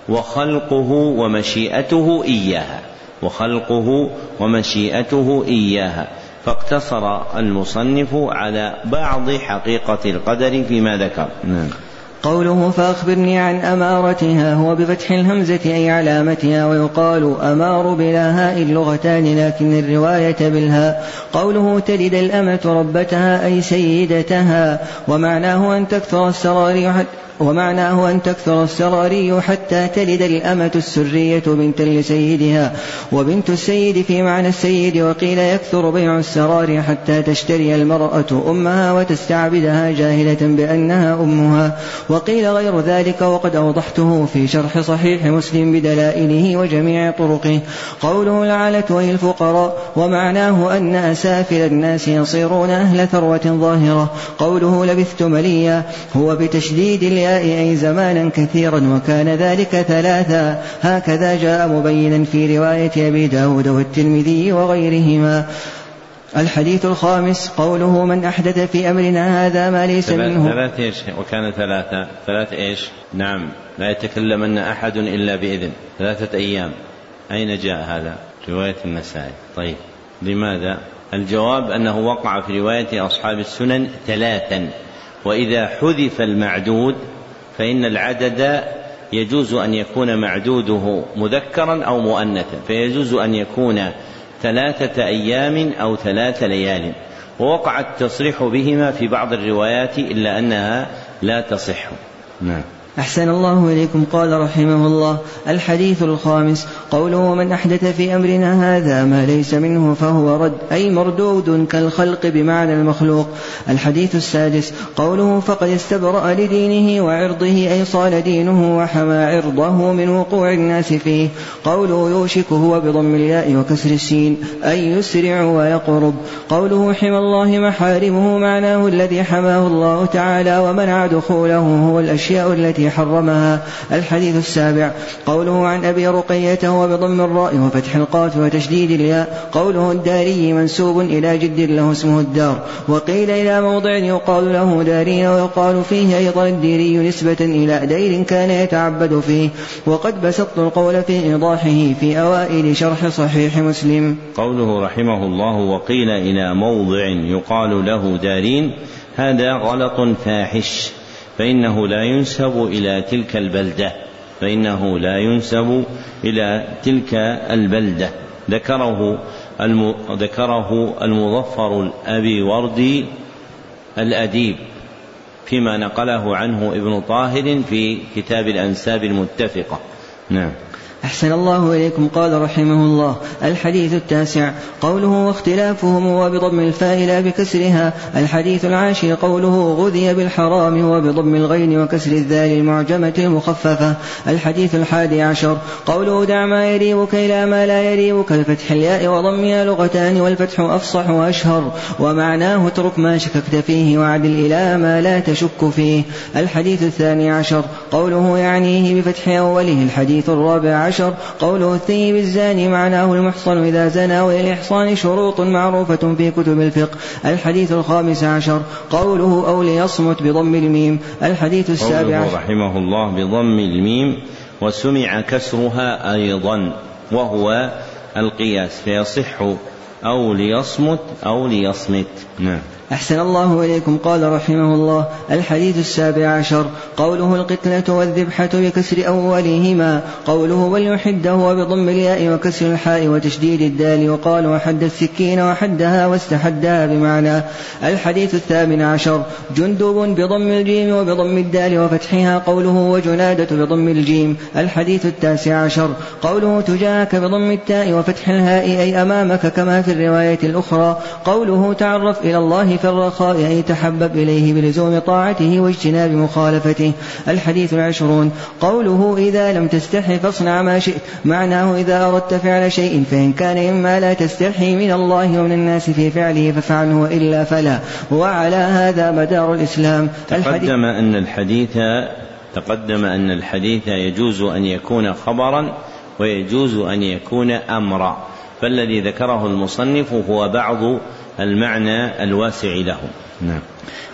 وخلقه ومشيئته إياها. وخلقه ومشيئته إياها. فاقتصر المصنف على بعض حقيقة القدر فيما ذكر. نعم. قوله فأخبرني عن أمارتها هو بفتح الهمزة أي علامتها ويقال أمار بلا هاء اللغتان لكن الرواية بالهاء. قوله تلد الأمة ربتها أي سيدتها ومعناه أن تكثر السراري ومعناه أن تكثر السراري حتى تلد الأمة السرية بنتا لسيدها. وبنت السيد في معنى السيد وقيل يكثر بيع السرار حتى تشتري المرأة أمها وتستعبدها جاهلة بأنها أمها. وقيل غير ذلك وقد أوضحته في شرح صحيح مسلم بدلائله وجميع طرقه. قوله العالة أي الفقراء ومعناه أن أسافل الناس يصيرون أهل ثروة ظاهرة. قوله لبثت مليا هو بتشديد الياء أي زمانا كثيرا وكان ذلك ثلاثا. هكذا جاء مبينا في رواية أبي داود والترمذي وغيرهما. الحديث الخامس قوله من أحدث في أمرنا هذا ما ليس منه. ثلاث إيش وكان ثلاثة ثلاث إيش؟ نعن لا يتكلمن أحد إلا بإذن ثلاثة أيام. أين جاء هذا؟ رواية النسائي. طيب لماذا؟ الجواب أنه وقع في رواية أصحاب السنن ثلاثا وإذا حذف المعدود فإن العدد يجوز أن يكون معدوده مذكرا أو مؤنثا فيجوز أن يكون ثلاثة أيام أو ثلاث ليال. ووقع التصريح بهما في بعض الروايات إلا أنها لا تصح. نعم. أحسن الله إليكم. قال رحمه الله الحديث الخامس قوله من أحدث في أمرنا هذا ما ليس منه فهو رد أي مردود كالخلق بمعنى المخلوق. الحديث السادس قوله فقد استبرأ لدينه وعرضه أي صال دينه وحمى عرضه من وقوع الناس فيه. قوله يوشك هو بضم الياء وكسر السين أي يسرع ويقرب. قوله حمى الله محارمه معناه الذي حماه الله تعالى ومنع دخوله هو الأشياء التي التي حرمها الحديث السابع. قوله عن أبي رقية وبضم الراء وفتح القاف وتشديد الياء. قوله الداري منسوب إلى جد له اسمه الدار. وقيل إلى موضع يقال له داري ويقال فيه أيضا الديري نسبة إلى دير كان يتعبد فيه. وقد بسطت القول في إيضاحه في أوائل شرح صحيح مسلم. قوله رحمه الله وقيل إلى موضع يقال له دارين. هذا غلط فاحش. فإنه لا ينسب إلى تلك البلدة. فإنه لا ينسب إلى تلك البلدة. ذكره. ذكره المظفر الأبي وردي الأديب فيما نقله عنه ابن طاهر في كتاب الأنساب المتفقة. نعم. أحسن الله إليكم قال رحمه الله الحديث التاسع قوله واختلافهم وبضم الفاء لا بكسرها. الحديث العاشر قوله غذي بالحرام وبضم الغين وكسر الذال المعجمة المخففة. الحديث الحادي عشر قوله دع ما يريبك إلى ما لا يريبك الفتح الياء وضمها لغتان والفتح أفصح وأشهر. ومعناه اترك ما شككت فيه وعدل إلى ما لا تشك فيه. الحديث الثاني عشر قوله يعنيه بفتح أوله الحديث الرابع عشر. قوله الثيب الزاني معناه المحصن إذا زنى وللإحصان شروط معروفة في كتب الفقه. الحديث الخامس عشر. قوله أو ليصمت بضم الميم. الحديث السابع عشر. رحمه الله بضم الميم وسمع كسرها أيضا وهو القياس فيصح أو ليصمت أو ليصمت. نعم. أحسن الله إليكم. قال رحمه الله الحديث السابع عشر قوله القتلة والذبحة بكسر أولهما قوله وليحد هو بضم الياء وكسر الحاء وتشديد الدال ويقال أحد السكين وحدها واستحدها بمعنى. الحديث الثامن عشر جندب بضم الجيم وبضم الدال وفتحها قوله وجنادة بضم الجيم. الحديث التاسع عشر قوله تجاهك بضم التاء وفتح الهاء أي أمامك كما في الرواية الأخرى. قوله تعرف إلى الله في الرخاء أي تحبب إليه بلزوم طاعته واجتناب مخالفته. الحديث العشرون. قوله إذا لم تستحي فاصنع ما شئت. معناه إذا أردت فعل شيء فإن كان مما لا تستحي من الله ومن الناس في فعله ففعله وإلا فلا. وعلى هذا مدار الإسلام. تقدم أن الحديث تقدم أن الحديث يجوز أن يكون خبرا ويجوز أن يكون أمرا. فالذي ذكره المصنف هو بعض المعنى الواسع له. نعم.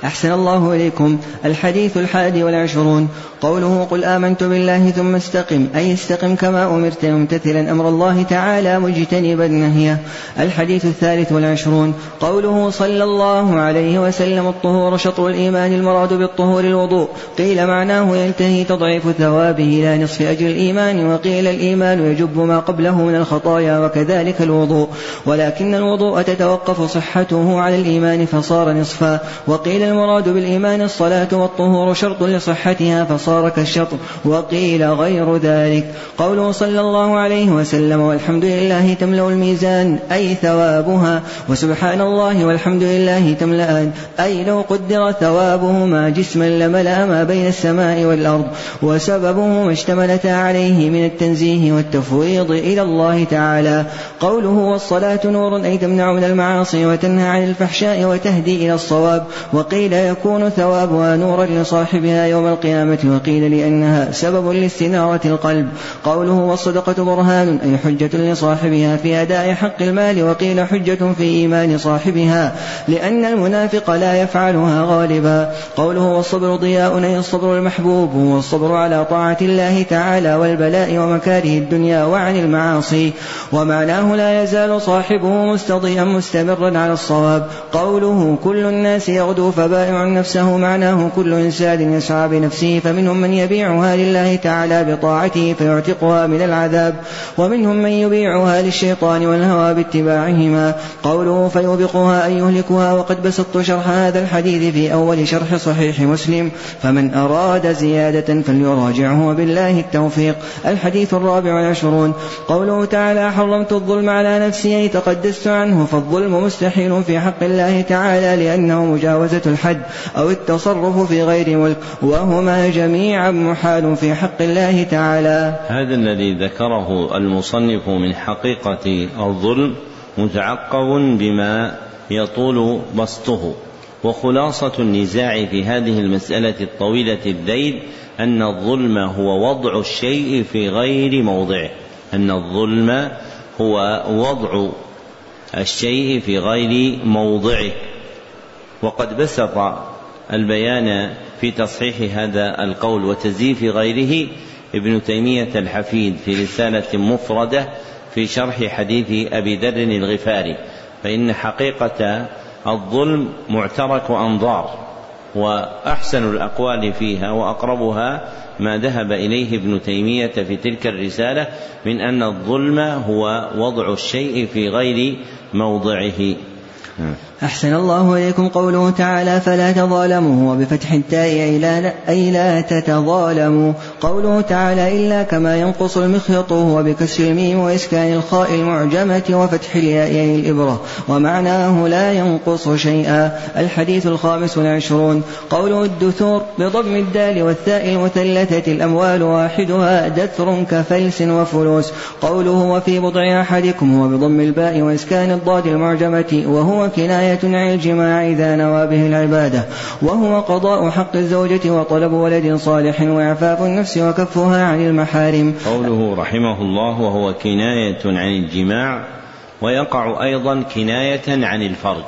أحسن الله إليكم. الحديث الحادي والعشرون. قوله قل آمنت بالله ثم استقم. أي استقم كما أمرت ممتثلا أمر الله تعالى مجتنبا نهيه. الحديث الثالث والعشرون. قوله صلى الله عليه وسلم الطهور شطر الإيمان المراد بالطهور الوضوء. قيل معناه ينتهي تضعيف ثوابه إلى نصف أجر الإيمان وقيل الإيمان يجب ما قبله من الخطايا وكذلك الوضوء. ولكن الوضوء تتوقف صحته على الإيمان فصار نصفا. وقيل المراد بالإيمان الصلاة والطهور شرط لصحتها فصار كالشطر وقيل غير ذلك. قوله صلى الله عليه وسلم والحمد لله تملأ الميزان أي ثوابها. وسبحان الله والحمد لله تملأان أي لو قدر ثوابهما جسما لملأ ما بين السماء والأرض. وسببه ما اشتملتا عليه من التنزيه والتفويض إلى الله تعالى. قوله والصلاة نور أي تمنع من المعاصي وتنهى عن الفحشاء وتهدي إلى الصواب. وقيل يكون ثوابها نورا لصاحبها يوم القيامة وقيل لأنها سبب لاستنارة القلب. قوله والصدقة برهان أي حجة لصاحبها في أداء حق المال وقيل حجة في إيمان صاحبها لأن المنافق لا يفعلها غالبا. قوله والصبر ضياء أي الصبر المحبوب والصبر على طاعة الله تعالى والبلاء ومكاره الدنيا وعن المعاصي. ومعناه لا يزال صاحبه مستضيئا مستمرا على الصواب. قوله كل الناس يغدو فبائع نفسه معناه كل إنسان يسعى بنفسه فمنهم من يبيعها لله تعالى بطاعته فيعتقها من العذاب ومنهم من يبيعها للشيطان والهوى باتباعهما. قوله فيوبقها أن يهلكها وقد بسطت شرح هذا الحديث في أول شرح صحيح مسلم فمن أراد زيادة فليراجعه وبالله التوفيق. الحديث الرابع والعشرون. قوله تعالى حرمت الظلم على نفسي أي تقدست عنه فالظلم مستحيل في حق الله تعالى لأنه مجاوزة الحد أو التصرف في غير ملك وهما جميعا محال في حق الله تعالى. هذا الذي ذكره المصنف من حقيقة الظلم متعقب بما يطول بسطه. وخلاصة النزاع في هذه المسألة الطويلة الذيل أن الظلم هو وضع الشيء في غير موضعه. أن الظلم هو وضع الشيء في غير موضعه. وقد بسط البيان في تصحيح هذا القول وتزييف غيره ابن تيمية الحفيد في رسالة مفردة في شرح حديث أبي ذر الغفاري فإن حقيقة الظلم معترك أنظار وأحسن الأقوال فيها وأقربها ما ذهب إليه ابن تيمية في تلك الرسالة من أن الظلم هو وضع الشيء في غير موضعه. أحسن الله إليكم قوله تعالى فلا تظالموا وبفتح التاء أي لا, أي لا تتظالموا. قوله تعالى إلا كما ينقص المخيط وهو بكسر الميم وإسكان الخاء المعجمة وفتح الياء يعني الإبرة. ومعناه لا ينقص شيئا. الحديث الخامس والعشرون. قوله الدثور بضم الدال والثاء المثلثة الأموال واحدها دثر كفلس وفلوس. قوله وفي بضع أحدكم هو بضم الباء وإسكان الضاد المعجمة وهو كناية عن الجماع إذا نوى به العبادة وهو قضاء حق الزوجة وطلب ولد صالح وإعفاف النفس وكفها عن المحارم. قوله رحمه الله وهو كناية عن الجماع ويقع أيضا كناية عن الفرج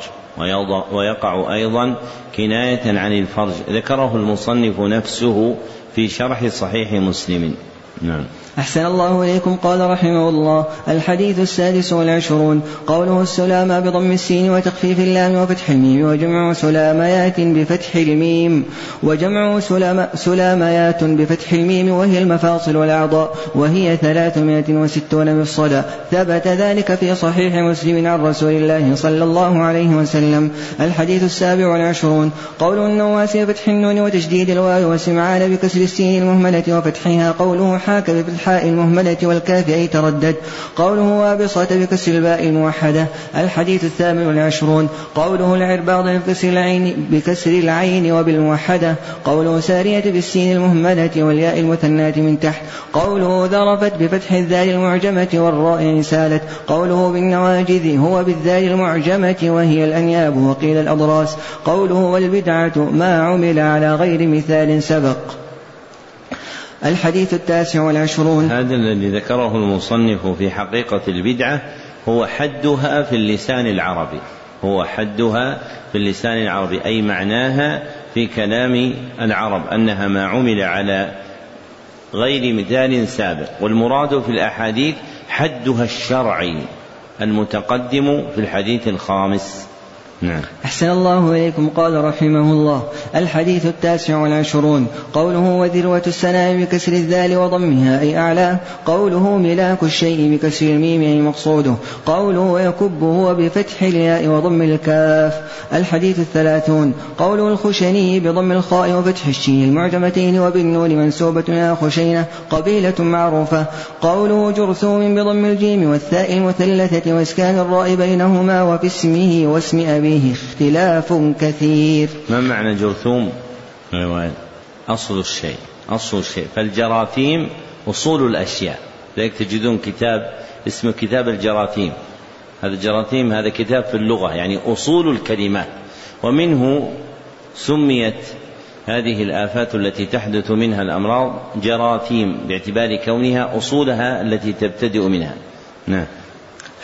ويقع أيضا كناية عن الفرج. ذكره المصنف نفسه في شرح صحيح مسلم. نعم. أحسن الله إليكم قال رحمه الله. الحديث السادس والعشرون. قوله السلامة بضم السين وتخفيف اللام وفتح الميم وجمع سلاميات بفتح الميم. وجمع سلام سلاميات بفتح الميم وهي المفاصل والأعضاء وهي ثلاثمائة وستون مفصلا ثبت ذلك في صحيح مسلم عن رسول الله صلى الله عليه وسلم. الحديث السابع والعشرون. قول النواس بفتح النون وتشديد الواو وسمعان بكسر السين المهملة وفتحها قوله حاك بفتح الحاء المهملة والكاف تردد. قوله وابصة بكسر الباء الموحدة. الحديث الثامن والعشرون. قوله العرباض بكسر العين بكسر العين وبالموحدة. قوله سارية بالسين المهملة والياء المثناة من تحت. قوله ذرفت بفتح الذال المعجمة والراء سالت قوله بالنواجذ هو بالذال المعجمة وهي الأنياب وقيل الأضراس. قوله والبدعة ما عمل على غير مثال سبق. الحديث التاسع والعشرون. هذا الذي ذكره المصنف في حقيقة البدعة هو حدها في اللسان العربي. هو حدها في اللسان العربي أي معناها في كلام العرب أنها ما عمل على غير مثال سابق. والمراد في الأحاديث حدها الشرعي المتقدم في الحديث الخامس. نعم. أحسن الله إليكم قال رحمه الله. الحديث التاسع والعشرون. قوله وذروة السنام بكسر الذال وضمها أي أعلى. قوله ملاك الشيء بكسر الميم أي مقصوده. قوله ويكب هو بفتح الياء وضم الكاف. الحديث الثلاثون. قوله الخشني بضم الخاء وفتح الشين. المعجمتين وبالنون منسوبة إلى خشينة. قبيلة معروفة. قوله جرثوم بضم الجيم والثاء المثلثة وإسكان الراء بينهما وفي اسمه واسم أبيه. فيه اختلاف كثير. ما معنى جرثوم؟ أصل الشيء أصل الشيء. فالجراثيم أصول الأشياء. لذلك تجدون كتاب اسمه كتاب الجراثيم. هذا الجراثيم هذا كتاب في اللغة يعني أصول الكلمات. ومنه سميت هذه الآفات التي تحدث منها الأمراض جراثيم باعتبار كونها أصولها التي تبتدئ منها. نعم.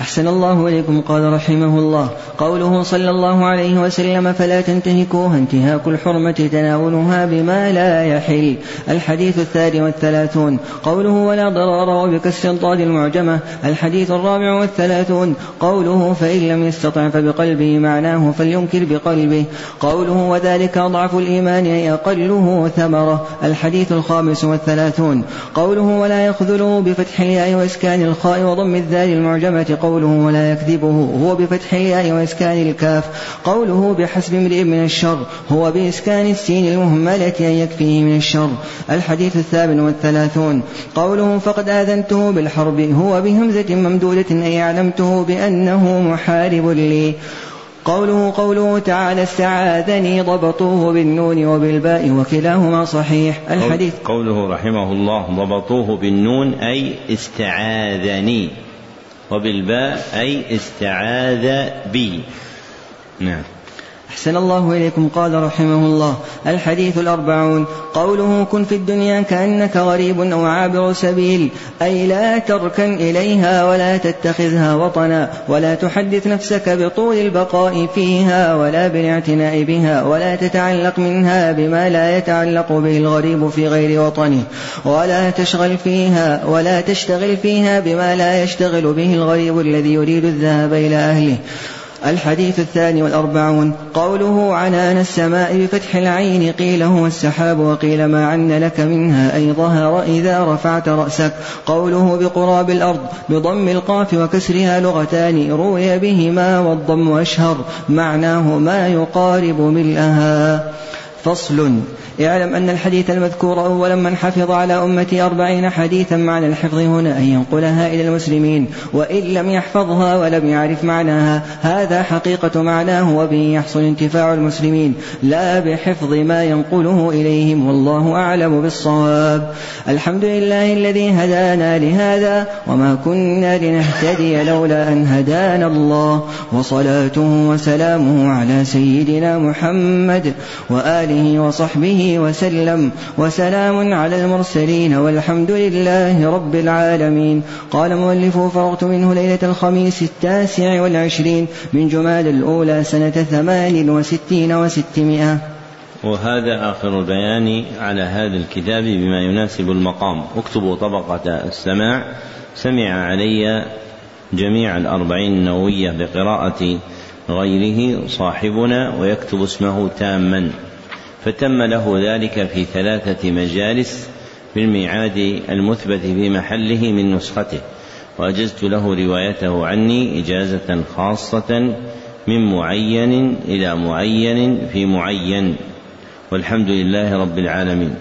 أحسن الله إليكم قال رحمه الله قوله صلى الله عليه وسلم فلا تنتهكوها انتهاك الحرمة تناولها بما لا يحل. الحديث الثاني والثلاثون. قوله ولا ضرار وبكسر الضاد المعجمة. الحديث الرابع والثلاثون. قوله فإن لم يستطع فبقلبه معناه فلينكر بقلبه. قوله وذلك أضعف الإيمان أي أقله ثمرة. الحديث الخامس والثلاثون. قوله ولا يخذله بفتح الياء وإسكان الخاء وضم الذال المعجمة. قوله ولا يكذبه هو بفتح الياء وإسكان الكاف. قوله بحسب امرئ من الشر هو بإسكان السين المهملة أن يكفيه من الشر. الحديث الثامن والثلاثون. قوله فقد آذنته بالحرب هو بهمزة ممدودة أي أعلمته بأنه محارب لي. قوله قوله تعالى استعاذني ضبطوه بالنون وبالباء وكلاهما صحيح. الحديث قوله رحمه الله ضبطوه بالنون أي استعاذني. وبالباء أي استعاذ بي. نعم. أحسن الله إليكم قال رحمه الله. الحديث الأربعون. قوله كن في الدنيا كأنك غريب أو عابر سبيل. أي لا تركن إليها ولا تتخذها وطنا. ولا تحدث نفسك بطول البقاء فيها ولا بالاعتناء بها ولا تتعلق منها بما لا يتعلق به الغريب في غير وطنه. ولا تشغل فيها ولا تشتغل فيها بما لا يشتغل به الغريب الذي يريد الذهاب إلى أهله. الحديث الثاني والأربعون قوله عنان السماء بفتح العين قيل هو السحاب وقيل ما عن لك منها أي ظهر إذا رفعت رأسك قوله بقراب الأرض بضم القاف وكسرها لغتان روي بهما والضم أشهر معناه ما يقارب ملئها فصل. اعلم أن الحديث المذكور أولا من حفظ على أمتي أربعين حديثا معنى الحفظ هنا أن ينقلها إلى المسلمين وإن لم يحفظها ولم يعرف معناها. هذا حقيقة معناه وبه يحصل انتفاع المسلمين. لا بحفظ ما ينقله إليهم والله أعلم بالصواب. الحمد لله الذي هدانا لهذا وما كنا لنهتدي لولا أن هدانا الله. وصلاته وسلامه على سيدنا محمد وآله وصحبه وسلم وسلام على المرسلين والحمد لله رب العالمين. قال مؤلفه فرغت منه ليلة الخميس التاسع والعشرين من جماد الأولى سنة ثمان وستين وستمائة. وهذا آخر البيان على هذا الكتاب بما يناسب المقام. اكتبوا طبقة السماع. سمع علي جميع الأربعين النووية بقراءة غيره صاحبنا ويكتب اسمه تاما. فتم له ذلك في ثلاثة مجالس بالميعاد المثبت في محله من نسخته وأجزت له روايته عني إجازة خاصة من معين إلى معين في معين والحمد لله رب العالمين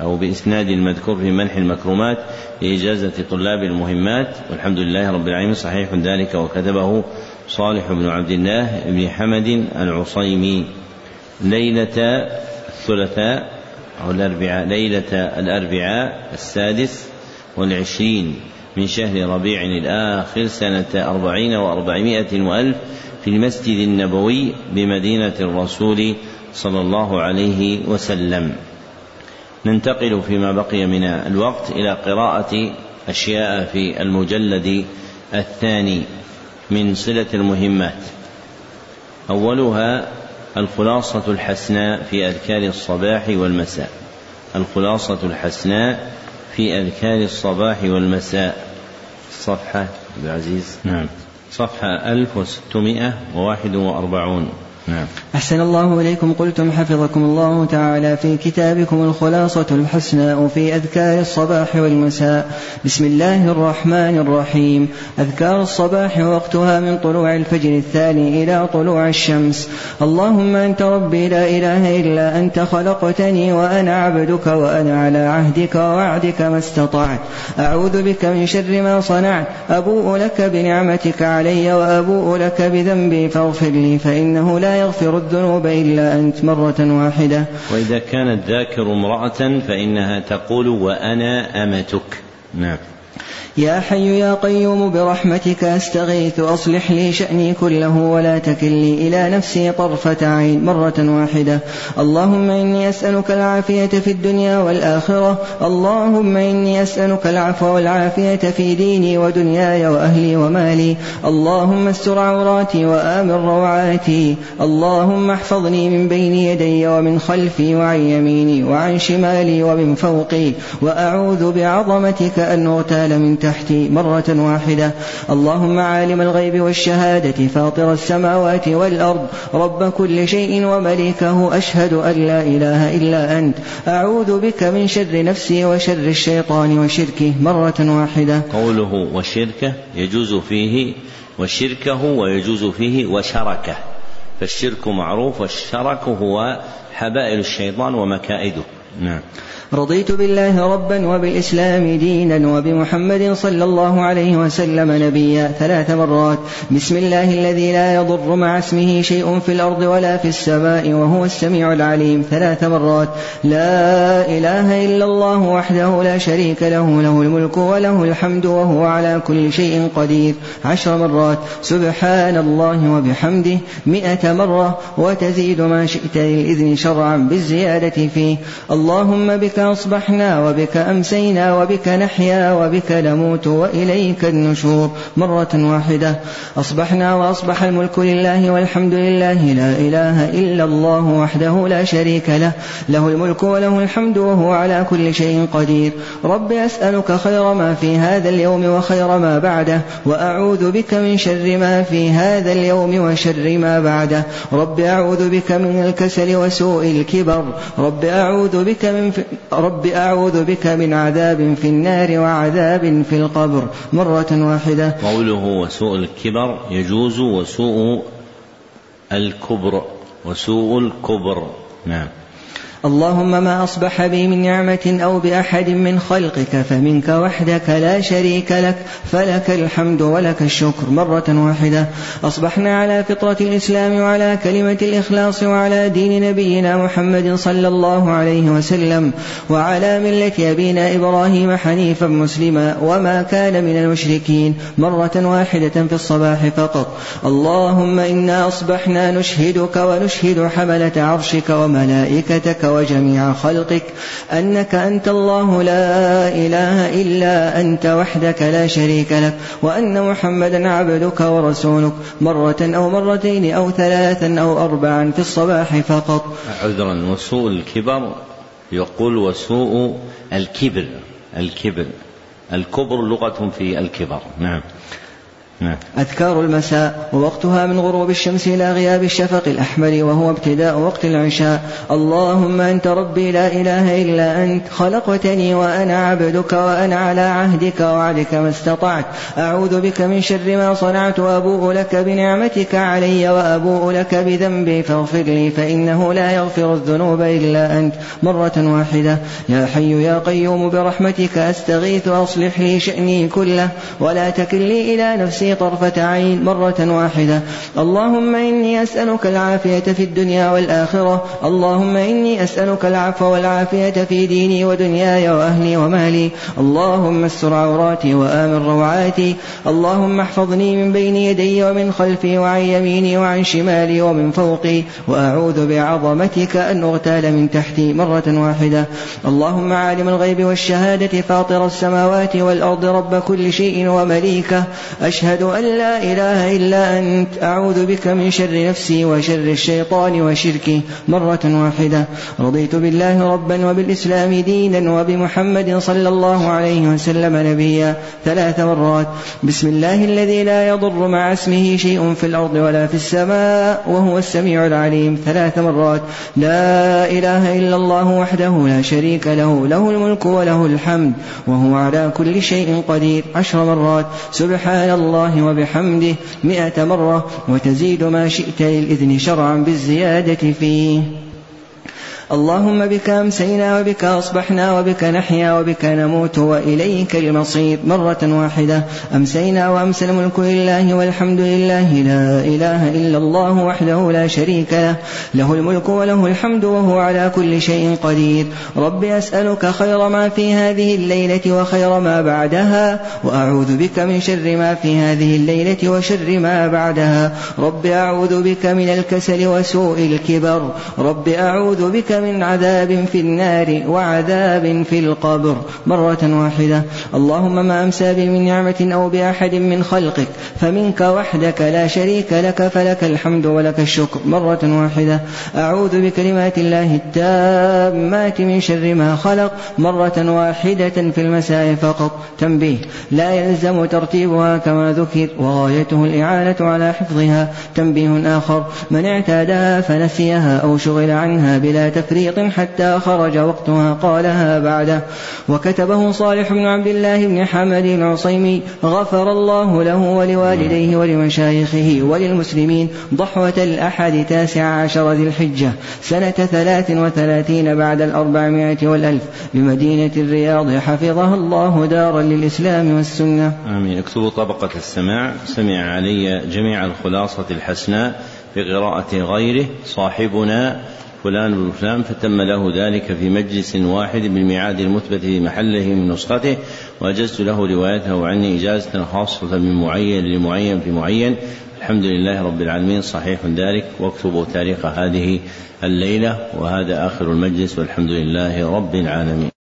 أو بإسناد المذكور في منح المكرمات لإجازة طلاب المهمات والحمد لله رب العالمين صحيح ذلك وكتبه صالح بن عبد الله بن حمد العصيمي ليلة الثلاثاء أو الأربعاء ليلة الأربعاء السادس والعشرين من شهر ربيع الآخر سنة أربعين وأربعمائة وألف في المسجد النبوي بمدينة الرسول صلى الله عليه وسلم. ننتقل فيما بقي من الوقت إلى قراءة أشياء في المجلد الثاني من صلة المهمات. أولها الخلاصة الحسناء في أذكار الصباح والمساء. الخلاصة الحسناء في أذكار الصباح والمساء. صفحة عبد العزيز. نعم. صفحة 1641 نعم. أحسن الله إليكم. قلتم حفظكم الله تعالى في كتابكم الخلاصة الحسنى في أذكار الصباح والمساء. بسم الله الرحمن الرحيم. أذكار الصباح وقتها من طلوع الفجر الثاني إلى طلوع الشمس. اللهم أنت ربي لا إله إلا أنت خلقتني وأنا عبدك وأنا على عهدك ووعدك ما استطعت. أعوذ بك من شر ما صنعت. أبوء لك بنعمتك علي وأبوء لك بذنبي فاغفر لي فإنه لا يغفر الذنوب إلا أنت مرة واحدة. وإذا كانت ذاكر امرأة فإنها تقول وأنا أمتك. نعم. يا حي يا قيوم برحمتك أستغيث. أصلح لي شأني كله ولا تكلني إلى نفسي طرفة عين مرة واحدة. اللهم إني أسألك العافية في الدنيا والآخرة. اللهم إني أسألك العفو والعافية في ديني ودنياي وأهلي ومالي. اللهم استر عوراتي وآمن روعاتي. اللهم احفظني من بين يدي ومن خلفي وعن يميني وعن شمالي ومن فوقي. وأعوذ بعظمتك أن أغتال من تحتي مرة واحدة. اللهم عالم الغيب والشهادة فاطر السماوات والأرض. رب كل شيء ومليكه أشهد أن لا إله إلا أنت. أعوذ بك من شر نفسي وشر الشيطان وشركه. مرة واحدة. قوله وشركه يجوز فيه وشركه ويجوز فيه وشركه. فالشرك معروف والشرك هو حبائل الشيطان ومكائده. نعم. رضيت بالله ربا وبالإسلام دينا وبمحمد صلى الله عليه وسلم نبيا ثلاث مرات. بسم الله الذي لا يضر مع اسمه شيء في الأرض ولا في السماء وهو السميع العليم. ثلاث مرات. لا إله إلا الله وحده لا شريك له له الملك وله الحمد وهو على كل شيء قدير. عشر مرات. سبحان الله وبحمده. مئة مرة. وتزيد ما شئت للإذن شرعا بالزيادة فيه. اللهم بك أصبحنا وبك أمسينا وبك نحيا وبك نموت وإليك النشور مرة واحدة. أصبحنا وأصبح الملك لله والحمد لله. لا إله إلا الله وحده لا شريك له. له الملك وله الحمد وهو على كل شيء قدير. رب أسألك خير ما في هذا اليوم وخير ما بعده. وأعوذ بك من شر ما في هذا اليوم وشر ما بعده. رب أعوذ بك من الكسل وسوء الكبر. رب أعوذ بك من رب أعوذ بك من عذاب في النار وعذاب في القبر. مرة واحدة. قوله وسوء الكبر يجوز وسوء الكبر وسوء الكبر. نعم. اللهم ما أصبح بي من نعمة أو بأحد من خلقك فمنك وحدك لا شريك لك فلك الحمد ولك الشكر مرة واحدة. أصبحنا على فطرة الإسلام وعلى كلمة الإخلاص وعلى دين نبينا محمد صلى الله عليه وسلم وعلى ملة أبينا إبراهيم حنيفا مسلما وما كان من المشركين مرة واحدة في الصباح فقط. اللهم إنا أصبحنا نشهدك ونشهد حملة عرشك وملائكتك وجميع خلقك أنك أنت الله لا إله إلا أنت وحدك لا شريك لك وأن محمدا عبدك ورسولك مرة أو مرتين أو ثلاثا أو أربعا في الصباح فقط. عذرا وسوء الكبر يقول وسوء الكبر الكبر الكبر لغة في الكبر. نعم. نعم. أذكار المساء ووقتها من غروب الشمس إلى غياب الشفق الأحمر وهو ابتداء وقت العشاء. اللهم أنت ربي لا إله إلا أنت خلقتني وأنا عبدك وأنا على عهدك وعدك ما استطعت. أعوذ بك من شر ما صنعت وأبوء لك بنعمتك علي وأبوء لك بذنبي فاغفر لي فإنه لا يغفر الذنوب إلا أنت. مرة واحدة يا حي يا قيوم برحمتك أستغيث أصلح لي شأني كله ولا تكلني إلى نفسي طرفة عين مرة واحدة. اللهم إني أسألك العافية في الدنيا والآخرة. اللهم إني أسألك العفو والعافية في ديني ودنياي وأهلي ومالي. اللهم استر عوراتي وآمن روعاتي. اللهم احفظني من بين يدي ومن خلفي وعن يميني وعن شمالي ومن فوقي. وأعوذ بعظمتك أن أغتال من تحتي مرة واحدة. اللهم عالم الغيب والشهادة فاطر السماوات والأرض رب كل شيء ومليكه. أشهد أشهد أن لا إله إلا أنت. أعوذ بك من شر نفسي وشر الشيطان وشركه. مرة واحدة. رضيت بالله ربا وبالإسلام دينا وبمحمد صلى الله عليه وسلم نبيا. ثلاث مرات. بسم الله الذي لا يضر مع اسمه شيء في الأرض ولا في السماء وهو السميع العليم. ثلاث مرات. لا إله إلا الله وحده لا شريك له. له الملك وله الحمد. وهو على كل شيء قدير. عشر مرات. سبحان الله الله وبحمده مئة مرة وتزيد ما شئت للإذن شرعا بالزيادة فيه. اللهم بك أمسينا وبك أصبحنا وبك نحيا وبك نموت وإليك المصير مرة واحدة. أمسينا وأمسى الملك لله والحمد لله. لا إله إلا الله وحده لا شريك له. له الملك وله الحمد وهو على كل شيء قدير. رب أسألك خير ما في هذه الليلة وخير ما بعدها وأعوذ بك من شر ما في هذه الليلة وشر ما بعدها. رب أعوذ بك من الكسل وسوء الكبر. رب أعوذ بك من عذاب في النار وعذاب في القبر. مرة واحدة. اللهم ما أمسى بي من نعمة أو بأحد من خلقك. فمنك وحدك لا شريك لك فلك الحمد ولك الشكر. مرة واحدة. أعوذ بكلمات الله التامات من شر ما خلق. مرة واحدة في المساء فقط. تنبيه. لا يلزم ترتيبها كما ذكر وغايته الإعانة على حفظها. تنبيه آخر. من اعتادها فنسيها أو شغل عنها بلا تفريق. تفريط حتى خرج وقتها قالها بعده. وكتبه صالح بن عبد الله بن حمد العصيمي غفر الله له ولوالديه ولمشايخه وللمسلمين ضحوة الأحد تاسع عشر ذي الحجة سنة ثلاث وثلاثين بعد الأربعمائة والألف بمدينة الرياض حفظها الله دارا للإسلام والسنة. آمين. اكتبوا طبقة السماع. سمع علي جميع الخلاصة الحسناء بقراءة غيره. صاحبنا فلان بن فلان فتم له ذلك في مجلس واحد بالميعاد المثبت في محله من نسخته وأجزت له روايته عني إجازة خاصة من معين لمعين في معين. الحمد لله رب العالمين صحيح ذلك. واكتبوا تاريخ هذه الليلة وهذا آخر المجلس والحمد لله رب العالمين.